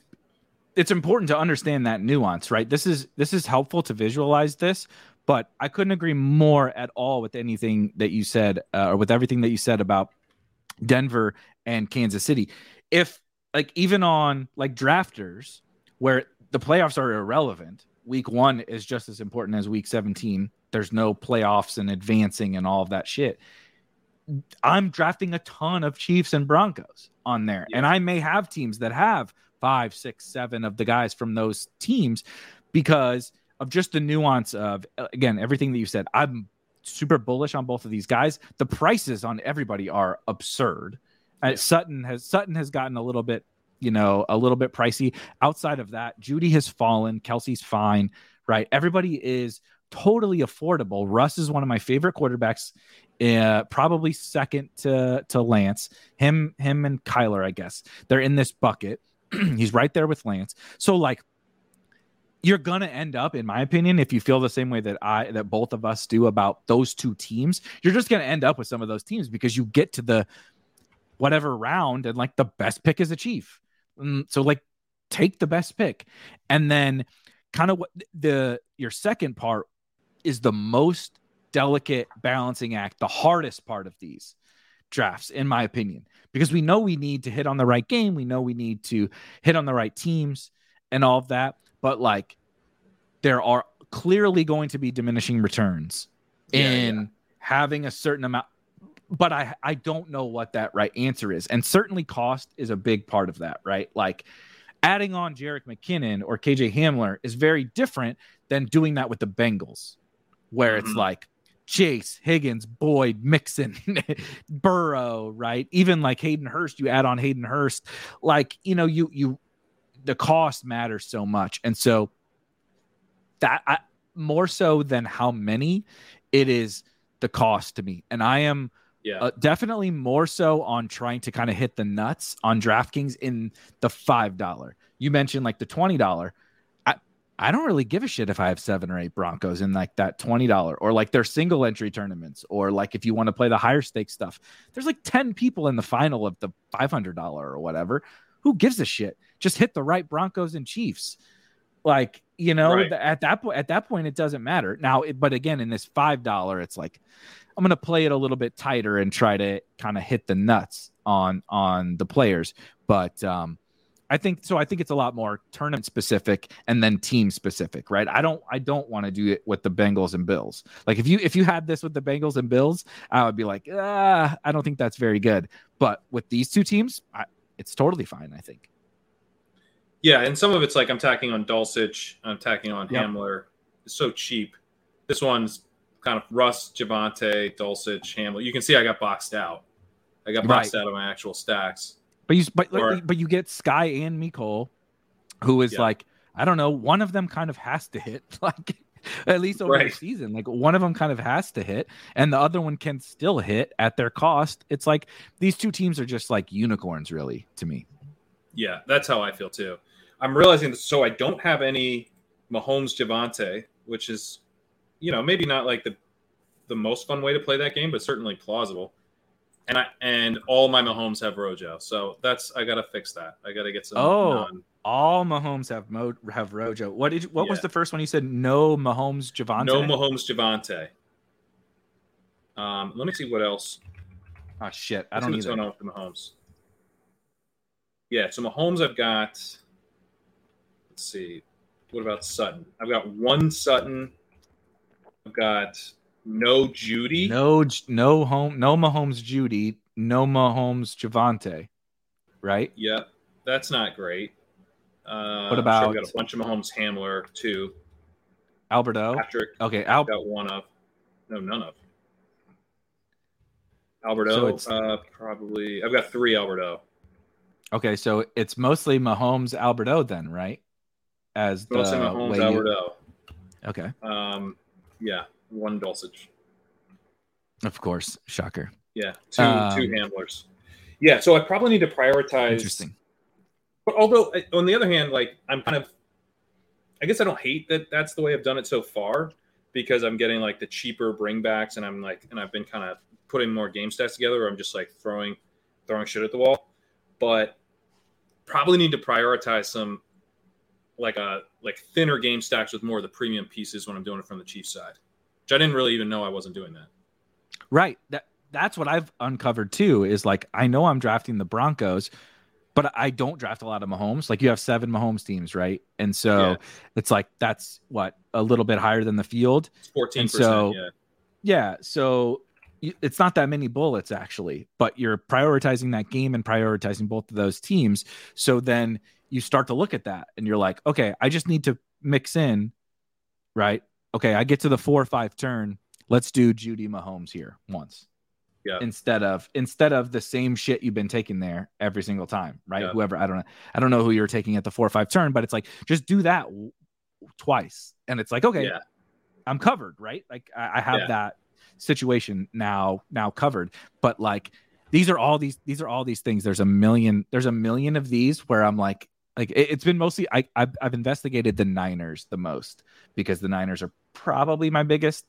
it's important to understand that nuance right? This is this is helpful to visualize this but i couldn't agree more at all with anything that you said uh, or with everything that you said about denver and kansas city. If like even on like drafters where the playoffs are irrelevant week one is just as important as week 17 there's no playoffs and advancing and all of that shit. I'm drafting a ton of chiefs and broncos on there and i may have teams that have five six seven of the guys from those teams because of just the nuance of again everything that you said. I'm super bullish on both of these guys. The prices on everybody are absurd uh, sutton has sutton has gotten a little bit you know a little bit pricey. Outside of that jeudy has fallen. Kelce's fine right? Everybody is totally affordable. Russ is one of my favorite quarterbacks uh, probably second to to lance. Him him and kyler i guess. They're in this bucket. <clears throat> He's right there with Lance. So like you're gonna end up, in my opinion, if you feel the same way that I that both of us do about those two teams, you're just gonna end up with some of those teams because you get to the whatever round and like the best pick is a chief. Mm, so like take the best pick. And then kind of what the your second part is the most delicate balancing act, the hardest part of these drafts, in my opinion, because we know we need to hit on the right game. We know we need to hit on the right teams and all of that. But like, there are clearly going to be diminishing returns yeah, in yeah. having a certain amount. But I, I don't know what that right answer is. And certainly cost is a big part of that, right? Like, adding on Jerick McKinnon or KJ Hamler is very different than doing that with the Bengals, where mm-hmm. it's like Chase, Higgins, Boyd, Mixon, <laughs> Burrow, right? Even like Hayden Hurst, you add on Hayden Hurst, like you know, you you the cost matters so much, and so that I, more so than how many, it is the cost to me, and I am. Yeah. Uh, definitely more so on trying to kind of hit the nuts on DraftKings in the $5. You mentioned like the $20. I don't really give a shit if I have seven or eight Broncos in like that $20 or like their single entry tournaments or like if you want to play the higher stake stuff. There's like 10 people in the final of the $500 or whatever. Who gives a shit? Just hit the right Broncos and Chiefs. Like, you know, right. at that point at that point it doesn't matter. Now, it, but again in this $5 it's like I'm going to play it a little bit tighter and try to kind of hit the nuts on on the players. But um I think so. I think it's a lot more tournament specific and then team specific, right? I don't I don't want to do it with the Bengals and Bills. Like if you if you had this with the Bengals and Bills, I would be like, ah, I don't think that's very good. But with these two teams, I, it's totally fine. I think. Yeah, and some of it's like I'm tacking on Dulcich, I'm tacking on yep. Hamler. It's so cheap. This one's kind of Russ, Javonte, Dulcich, Hamler. You can see I got boxed out. I got boxed right. out of my actual stacks. But you but or, but you get Sky and Mecole, who is yeah. like I don't know, one of them kind of has to hit <laughs> like at least over right. the season. Like one of them kind of has to hit, and the other one can still hit at their cost. It's like these two teams are just like unicorns, really, to me. Yeah, that's how I feel too. I'm realizing that so I don't have any Mahomes Javonte, which is, you know, maybe not like the the most fun way to play that game, but certainly plausible and I and all my Mahomes have Rojo. So that's I gotta fix that. I gotta get some. Oh, non- all Mahomes have Mo have Rojo. What did you, what yeah. was the first one you said? No Mahomes Javonte. No Mahomes Javonte. Um, let me see what else. Oh shit! I don't either. Going on with the Mahomes. Yeah, so Mahomes, I've got. Let's see. What about Sutton? I've got one Sutton. I've got no Jeudy. No, no home, no Mahomes Jeudy, no Mahomes Javonte, right? Yep, that's not great. Uh, what about? Sure got a bunch of Mahomes Hamler too. Alberto. Patrick. Okay, Al- got one of. No, none of. Alberto. So uh, probably. I've got three Alberto. Okay, so it's mostly Mahomes Alberto then, right? As mostly Mahomes Alberto. You... Okay. Um, yeah one Dulcich. Of course, shocker. Yeah, two um, two handlers. Yeah, so I probably need to prioritize. Interesting. But although on the other hand, like I'm kind of, I guess I don't hate that that's the way I've done it so far because I'm getting like the cheaper bringbacks and I'm like and I've been kind of putting more game stats together. Where I'm just like throwing throwing shit at the wall, but probably need to prioritize some like a like thinner game stacks with more of the premium pieces when I'm doing it from the Chiefs side which I didn't really even know I wasn't doing that. Right. That that's what I've uncovered too. Is like I know I'm drafting the Broncos, but I don't draft a lot of Mahomes. Like you have seven Mahomes teams, right? And so yeah. it's like that's what a little bit higher than the field. Fourteen. So yeah. yeah, so it's not that many bullets actually, but you're prioritizing that game and prioritizing both of those teams. So then you start to look at that and you're like, okay, I just need to mix in, right? okay, I get to the four or five turn. Let's do Jeudy Mahomes here once. Yeah. Instead of instead of the same shit you've been taking there every single time, right? Yeah. Whoever I don't know, I don't know who you're taking at the four or five turn, but it's like just do that w- twice, and it's like okay, yeah. I'm covered, right? Like I, I have that situation now now covered, but like these are all these these are all these things. There's a million there's a million of these where I'm like Like it, has been mostly I I've, I've, investigated the Niners the most because the Niners are probably my biggest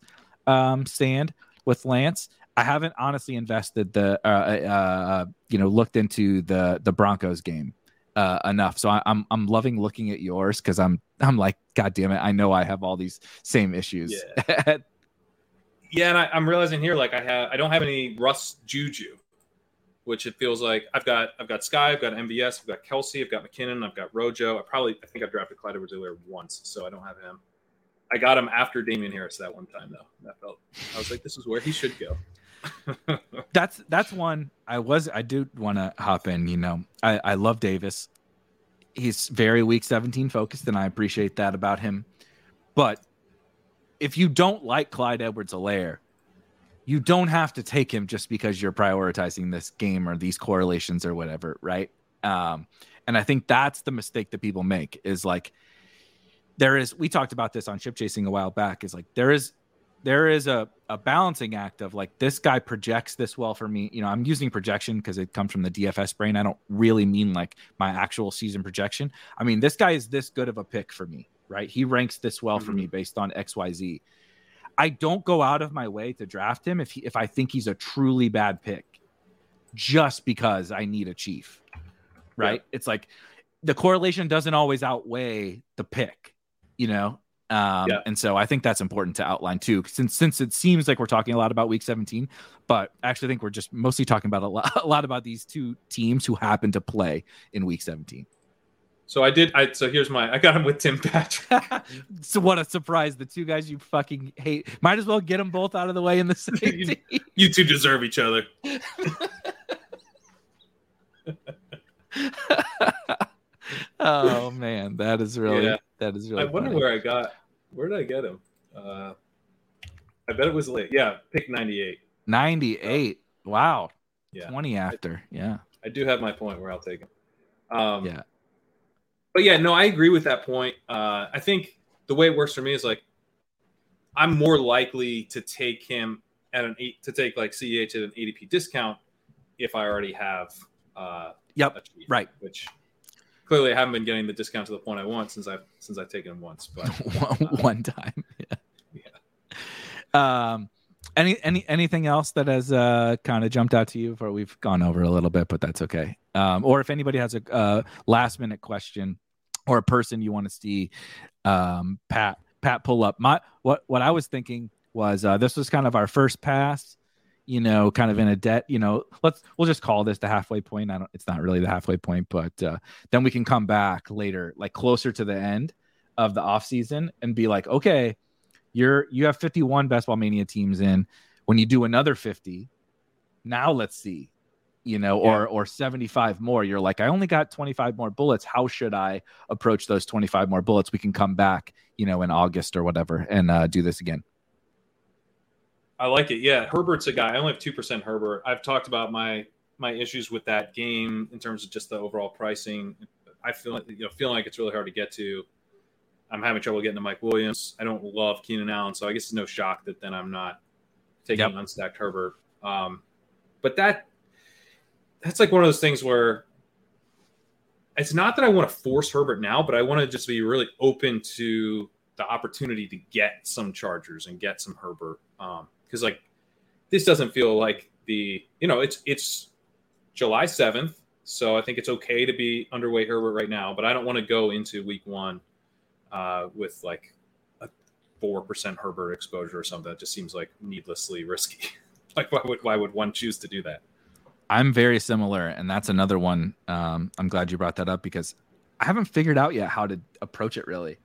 um, stand with Lance. I haven't honestly invested the uh, uh, uh you know looked into the the Broncos game uh, enough. So I, am I'm, I'm loving looking at yours because I'm I'm like God damn it, I know I have all these same issues. Yeah, <laughs> yeah and I, I'm realizing here like I have I don't have any Russ Juju which it feels like I've got I've got Sky, I've got MVS, I've got Kelce, I've got McKinnon, I've got Rojo. I probably I think I've drafted Clyde Edwards-Helaire once, so I don't have him. I got him after Damien Harris that one time though. That felt I was like, this is where he should go. <laughs> that's that's one I was I do want to hop in. You know, I I love Davis. He's very week 17 focused, and I appreciate that about him. But if you don't like Clyde Edwards-Helaire, you don't have to take him just because you're prioritizing this game or these correlations or whatever, right? Um, and I think that's the mistake that people make is like there is we talked about this on ship chasing a while back is like there is there is a, a balancing act of like this guy projects this well for me. You know i'm using projection because it comes from the dfs brain. I don't really mean like my actual season projection. I mean this guy is this good of a pick for me right? He ranks this well mm-hmm. for me based on xyz I don't go out of my way to draft him if he, if I think he's a truly bad pick, just because I need a chief. Right? Yeah. It's like the correlation doesn't always outweigh the pick, you know. Um, yeah. And so I think that's important to outline too, since since it seems like we're talking a lot about Week 17, but I actually think we're just mostly talking about a lot, <laughs> a lot about these two teams who happen to play in Week 17. So I did. I so here's my. I got him with Tim Patrick. <laughs> so what a surprise! The two guys you fucking hate. Might as well get them both out of the way in the <laughs> same you, you two deserve each other. <laughs> oh man, that is really yeah. that is really. I wonder funny. where I got. Where did I get him? Uh, I bet it was late. Yeah, pick ninety eight. Ninety eight. Wow. Yeah. Twenty after. I, yeah. I do have my point where I'll take him. Um, yeah but yeah, no, I agree with that point. Uh, I think the way it works for me is like I'm more likely to take him at an eight to take like CEH at an ADP discount if I already have. Uh, yep. right. Which clearly I haven't been getting the discount to the point I want since I've since I've taken him once, but <laughs> one time. <laughs> Yeah. yeah. Um. Any any anything else that has uh, kind of jumped out to you? For we've gone over a little bit, but that's okay. Um, or if anybody has a uh, last minute question or a person you want to see um, Pat Pat pull up. My what what I was thinking was uh, this was kind of our first pass, you know, kind of in a debt. You know, let's we'll just call this the halfway point. I don't. It's not really the halfway point, but uh, then we can come back later, like closer to the end of the off season, and be like, okay, you're you have 51 best ball mania teams in. When you do another 50, now let's see you know, yeah. or or 75 more. You're like, I only got 25 more bullets. How should I approach those 25 more bullets? We can come back, you know, in August or whatever and uh, do this again. I like it. Yeah, Herbert's a guy. I only have two percent Herbert. I've talked about my my issues with that game in terms of just the overall pricing. I feel like, you know feeling like it's really hard to get to. I'm having trouble getting to Mike Williams. I don't love Keenan Allen, so I guess it's no shock that then I'm not taking yep. unstacked Herbert. Um, but that that's like one of those things where it's not that I want to force Herbert now, but I want to just be really open to the opportunity to get some Chargers and get some Herbert. Because um, like this doesn't feel like the you know it's it's July seventh, so I think it's okay to be underway Herbert right now. But I don't want to go into Week One uh, with like a four percent Herbert exposure or something. That just seems like needlessly risky. <laughs> like why would why would one choose to do that? I'm very similar, and that's another one. Um, I'm glad you brought that up because I haven't figured out yet how to approach it really,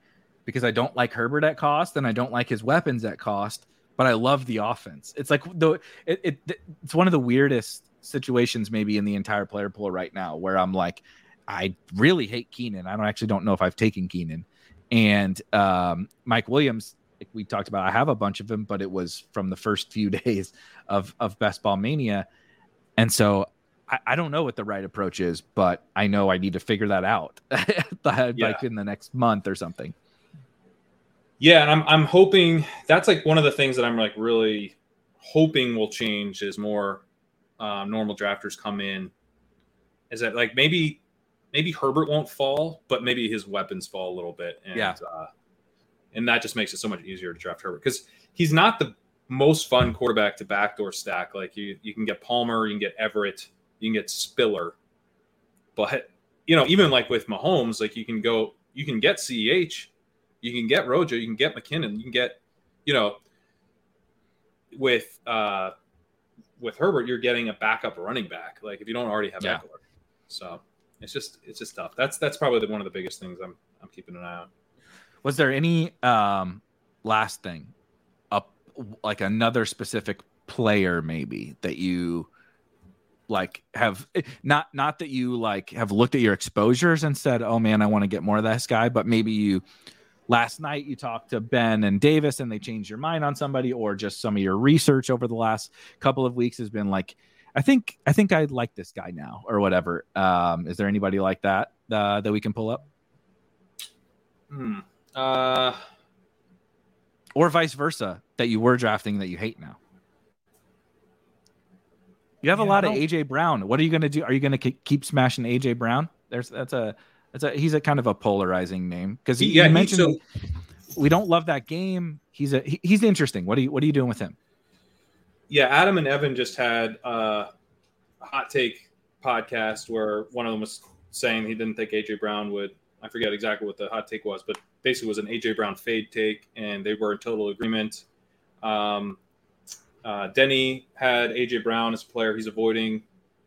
because I don't like Herbert at cost and I don't like his weapons at cost, but I love the offense. It's like the it, it it's one of the weirdest situations maybe in the entire player pool right now where I'm like, I really hate Keenan. I don't actually don't know if I've taken Keenan, and um, Mike Williams. Like we talked about, I have a bunch of them, but it was from the first few <laughs> days of of Best Ball Mania and so I, I, don't know what the right approach is, but I know I need to figure that out <laughs> like yeah. in the next month or something. Yeah, and I'm I'm hoping that's like one of the things that I'm like really hoping will change is more um, normal drafters come in. Is that like maybe maybe Herbert won't fall, but maybe his weapons fall a little bit. And, Yeah. Uh, and that just makes it so much easier to draft Herbert because he's not the most fun quarterback to backdoor stack. Like you, you can get Palmer, you can get Everett, you can get Spiller, but you know, even like with Mahomes, like you can go, you can get CEH, you can get Rojo, you can get McKinnon, you can get, you know, with uh with Herbert, you're getting a backup running back. Like if you don't already have Yeah. Ekeler, so it's just it's just tough. That's that's probably the, one of the biggest things I'm I'm keeping an eye on. Was there any um last thing like another specific player maybe that you like have not not that you like have looked at your exposures and said, "Oh man, I want to get more of this guy," but maybe you last night you talked to Ben and Davis and they changed your mind on somebody or just some of your research over the last couple of weeks has been like I think I think I like this guy now or whatever. Um is there anybody like that uh, that we can pull up? Hmm. Uh, or vice versa that you were drafting that you hate now. You have a lot of AJ Brown. What are you going to do? Are you going to keep smashing AJ Brown? There's that's a that's a he's a kind of a polarizing name because he, yeah, you he- mentioned so- we don't love that game. He's a he- he's interesting. What are you what are you doing with him? yeah, Adam and Evan just had uh, a hot take podcast where one of them was saying he didn't think AJ Brown would. I forget exactly what the hot take was, but basically was an AJ Brown fade take, and they were in total agreement. Um, uh, Denny had AJ Brown as a player he's avoiding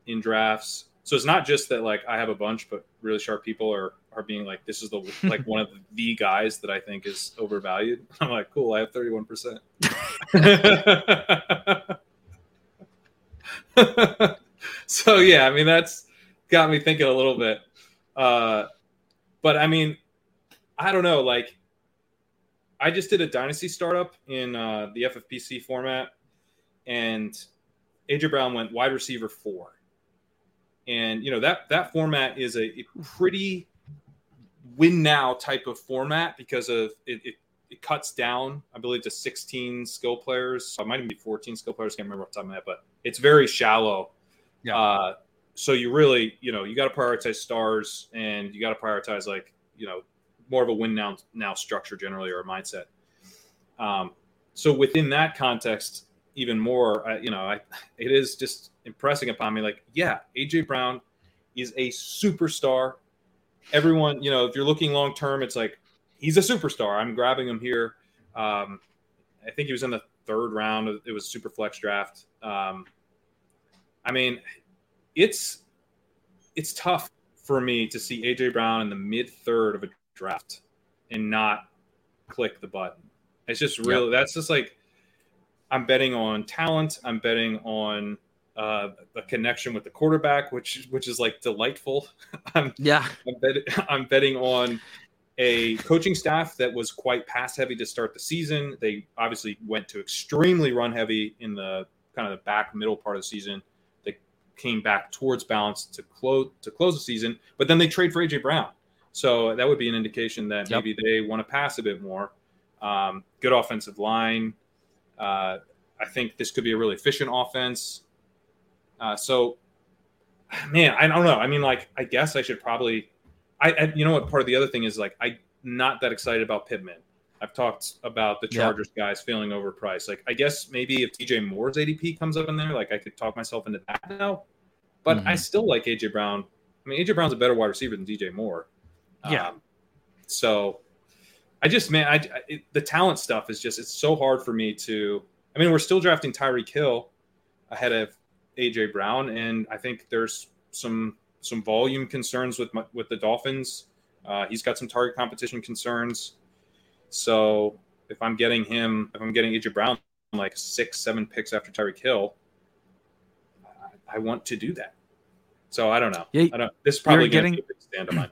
in drafts. So it's not just that like I have a bunch, but really sharp people are are being like, this is the <laughs> like one of the guys that I think is overvalued. <laughs> I'm like, cool, I have 31 percent. <laughs> so yeah, I mean that's got me thinking a little bit. Uh, but I mean, I don't know. Like, I just did a dynasty startup in uh, the FFPC format, and AJ Brown went wide receiver four. And you know that that format is a, a pretty win now type of format because of it, it, it cuts down, I believe, to 16 skill players. It might even be 14 skill players. Can't remember off the top of my head, but it's very shallow. Yeah. Uh, so you really, you know, you got to prioritize stars and you got to prioritize like, you know, more of a win now now structure generally or a mindset. Um, so within that context, even more, I, you know, I, it is just impressing upon me. Like, yeah, AJ Brown is a superstar. Everyone, you know, if you're looking long term, it's like he's a superstar. I'm grabbing him here. Um, I think he was in the third round. It was super flex draft. Um, I mean, it's it's tough for me to see AJ Brown in the mid third of a draft and not click the button. It's just really that's just like I'm betting on talent. I'm betting on uh, a connection with the quarterback, which which is like delightful. <laughs> I'm Yeah. I'm, bet- I'm betting on a coaching staff that was quite pass heavy to start the season. They obviously went to extremely run heavy in the kind of the back middle part of the season. They came back towards balance to close to close the season, but then they trade for AJ Brown. So that would be an indication that Yep. maybe they want to pass a bit more. Um, good offensive line. Uh, I think this could be a really efficient offense. Uh, so, man, I don't know. I mean, like, I guess I should probably. I, I you know what? Part of the other thing is like I'm not that excited about Pittman. I've talked about the Yeah. Chargers guys feeling overpriced. Like, I guess maybe if DJ Moore's ADP comes up in there, like I could talk myself into that now. But I Mhm. still like AJ Brown. I mean, AJ Brown's a better wide receiver than DJ Moore. Yeah. Um, so I just, man, I, I it, the talent stuff is just, it's so hard for me to. I mean, we're still drafting Tyreek Hill ahead of AJ Brown, and I think there's some some volume concerns with my, with the Dolphins. Uh, he's got some target competition concerns. So if I'm getting him, if I'm getting AJ Brown like six, seven picks after Tyreek Hill, I, I want to do that. So I don't know. Yeah, I don't. This is probably getting- be a big stand on mine.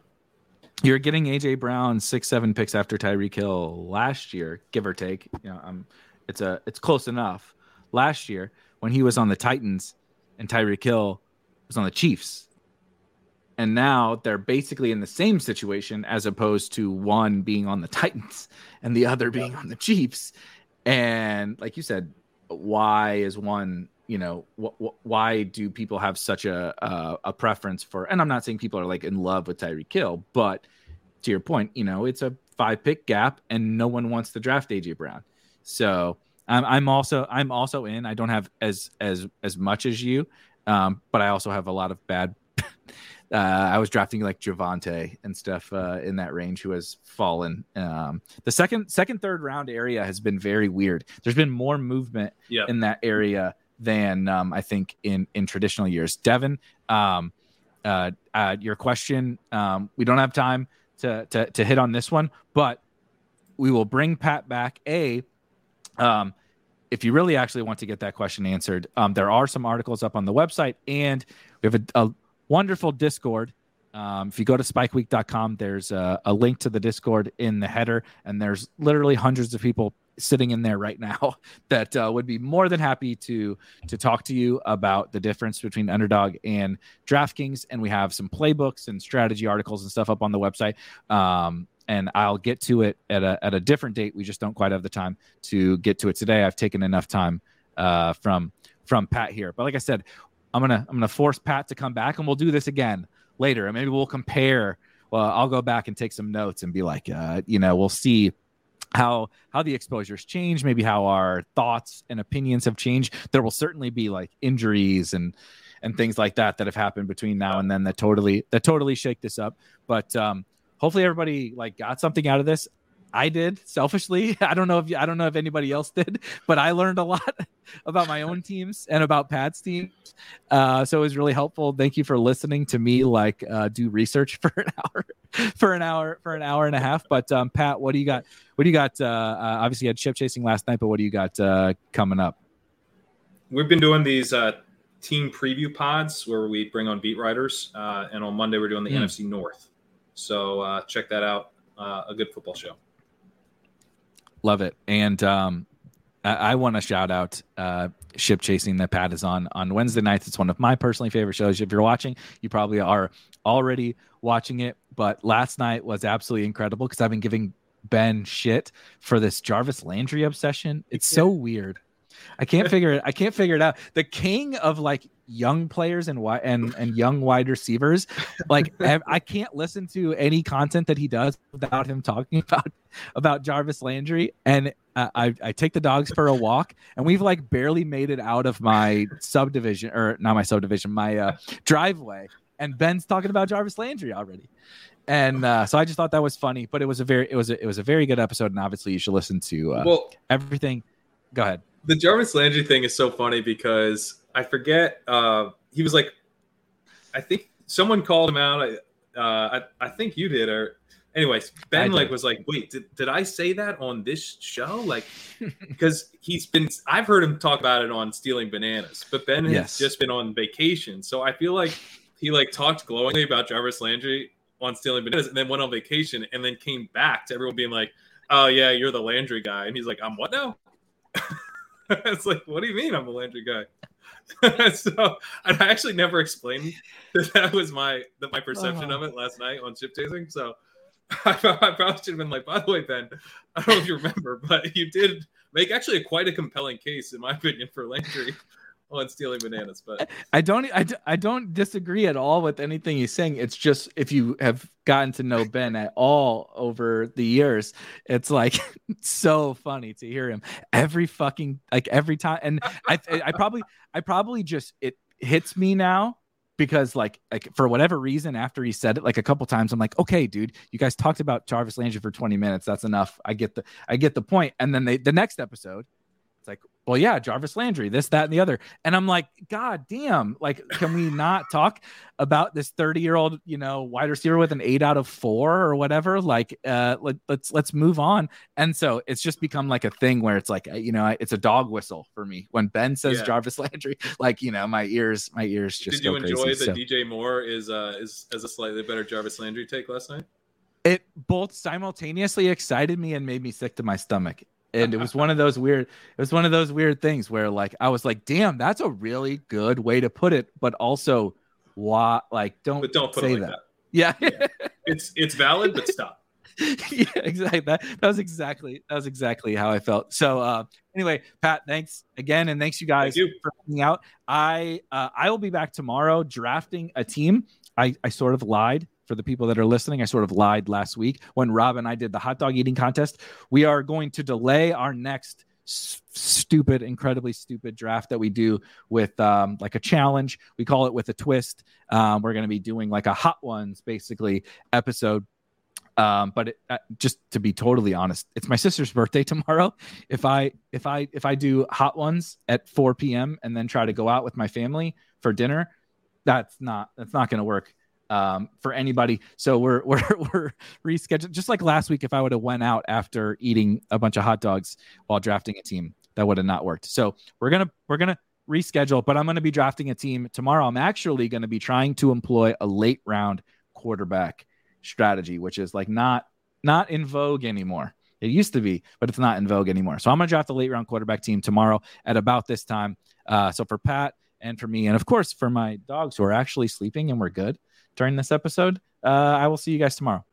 You're getting AJ Brown six, seven picks after Tyreek Hill last year, give or take. You know, um, it's a it's close enough. Last year, when he was on the Titans and Tyreek Hill was on the Chiefs, and now they're basically in the same situation as opposed to one being on the Titans and the other being on the Chiefs. And like you said, why is one you know wh- wh- why do people have such a, a a preference for and i'm not saying people are like in love with tyreek hill but to your point you know it's a five pick gap and no one wants to draft aj brown so i'm, I'm also i'm also in i don't have as as as much as you um, but i also have a lot of bad <laughs> uh, I was drafting like Javonte and stuff uh, in that range who has fallen. Um, the second, second, third round area has been very weird. There's been more movement Yep. in that area than um, I think in in traditional years. Devin, um, uh, uh, your question, um, we don't have time to, to to hit on this one, but we will bring Pat back. A, um, if you really actually want to get that question answered, um, there are some articles up on the website, and we have a, a wonderful Discord. Um, if you go to spikeweek.com, there's a, a link to the Discord in the header, and there's literally hundreds of people sitting in there right now <laughs> that uh, would be more than happy to to talk to you about the difference between underdog and DraftKings. And we have some playbooks and strategy articles and stuff up on the website. Um, and I'll get to it at a at a different date. We just don't quite have the time to get to it today. I've taken enough time uh, from from Pat here, but like I said, I'm gonna I'm gonna force Pat to come back, and we'll do this again later, and maybe we'll compare. Well, I'll go back and take some notes and be like, uh, you know, we'll see how how the exposures change, maybe how our thoughts and opinions have changed. There will certainly be like injuries and and things like that that have happened between now and then that totally that totally shake this up. But um, hopefully everybody like got something out of this. I did selfishly. <laughs> I don't know if I don't know if anybody else did, but I learned a lot <laughs> about my own teams and about Pat's teams. Uh, so it was really helpful. Thank you for listening to me like uh, do research <laughs> for an hour, for an hour, for an hour and a half. But um, Pat, what do you got? What do you got? Uh, uh, obviously, you had chip chasing last night, but what do you got uh, coming up? We've been doing these uh, team preview pods where we bring on beat writers, uh, and on Monday we're doing the Mm. NFC North. So uh, check that out. Uh, a good football show. Love it. And um, I, I want to shout out uh, Chip Chasing that Pat is on on Wednesday nights. It's one of my personally favorite shows. If you're watching, you probably are already watching it. But last night was absolutely incredible because I've been giving Ben shit for this Jarvis Landry obsession. It's so weird. I can't figure it. I can't figure it out. The king of like young players and wi- and and young wide receivers. Like <laughs> I can't listen to any content that he does without him talking about about Jarvis Landry. And uh, I I take the dogs for a walk, and we've like barely made it out of my subdivision or not my subdivision, my uh, driveway. And Ben's talking about Jarvis Landry already. And uh, so I just thought that was funny, but it was a very it was a, it was a very good episode, and obviously you should listen to uh, well, everything. Go ahead. The Jarvis Landry thing is so funny because I forget. Uh, he was like, I think someone called him out. Uh, I, I think you did, or anyways, I Ben like was like, wait, did, did I say that on this show? Like, because he's been, I've heard him talk about it on stealing bananas, but Ben has just been on vacation, so I feel like he like talked glowingly about Jarvis Landry on stealing bananas, and then went on vacation, and then came back to everyone being like, oh yeah, you're the Landry guy, and he's like, I'm what now? <laughs> <laughs> it's like, what do you mean I'm a Landry guy? <laughs> so and I actually never explained that that was my that my perception uh-huh. of it last night on chip chasing. So <laughs> I, I probably should have been like, by the way, Ben, I don't know if you remember, but you did make actually a, quite a compelling case, in my opinion, for Landry <laughs> on stealing bananas. But I don't I, I don't disagree at all with anything he's saying. It's just if you have gotten to know Ben at all over the years, it's like <laughs> so funny to hear him every fucking like every time. And I I probably I probably just it hits me now because like like for whatever reason after he said it like a couple times I'm like okay dude you guys talked about Jarvis Landry for 20 minutes that's enough I get the I get the point and then they the next episode it's like well yeah Jarvis Landry this that and the other and I'm like god damn like can we not talk about this 30 year old you know wide receiver with an 8 out of 4 or whatever like uh let, let's let's move on and so it's just become like a thing where it's like you know it's a dog whistle for me when Ben says Yeah. Jarvis Landry <laughs> like you know my ears my ears just did you go enjoy crazy. that So- DJ Moore is uh is as a slightly better Jarvis Landry take last night? it both simultaneously excited me and made me sick to my stomach and it was one of those weird it was one of those weird things where like i was like damn that's a really good way to put it but also why like don't But don't put say it like that, that. yeah It's it's valid, but stop. <laughs> yeah, exactly. That, that was exactly that was exactly how I felt. So uh, anyway, Pat, thanks again, and thanks you guys you. for coming out. I uh, I will be back tomorrow drafting a team. I I sort of lied for the people that are listening. I sort of lied last week when Rob and I did the hot dog eating contest. We are going to delay our next s- stupid, incredibly stupid draft that we do with um, like a challenge. We call it with a twist. Um, we're going to be doing like a hot ones basically episode um, but it, uh, just to be totally honest, it's my sister's birthday <laughs> tomorrow. If I if I if I do hot ones at 4 p.m. and then try to go out with my family for dinner, that's not that's not going to work um, for anybody. So we're <laughs> we're we're rescheduling. Just like last week, if I would have went out after eating a bunch of hot dogs while drafting a team, that would have not worked. So we're gonna we're gonna reschedule. But I'm to be drafting a team tomorrow. I'm actually to be trying to employ a late round quarterback strategy, which is like not not in vogue anymore. It used to be, but it's not in vogue anymore. So I'm gonna draft a late round quarterback team tomorrow at about this time. Uh, so for Pat and for me, and of course for my dogs who are actually sleeping and we're good during this episode, uh, I will see you guys tomorrow.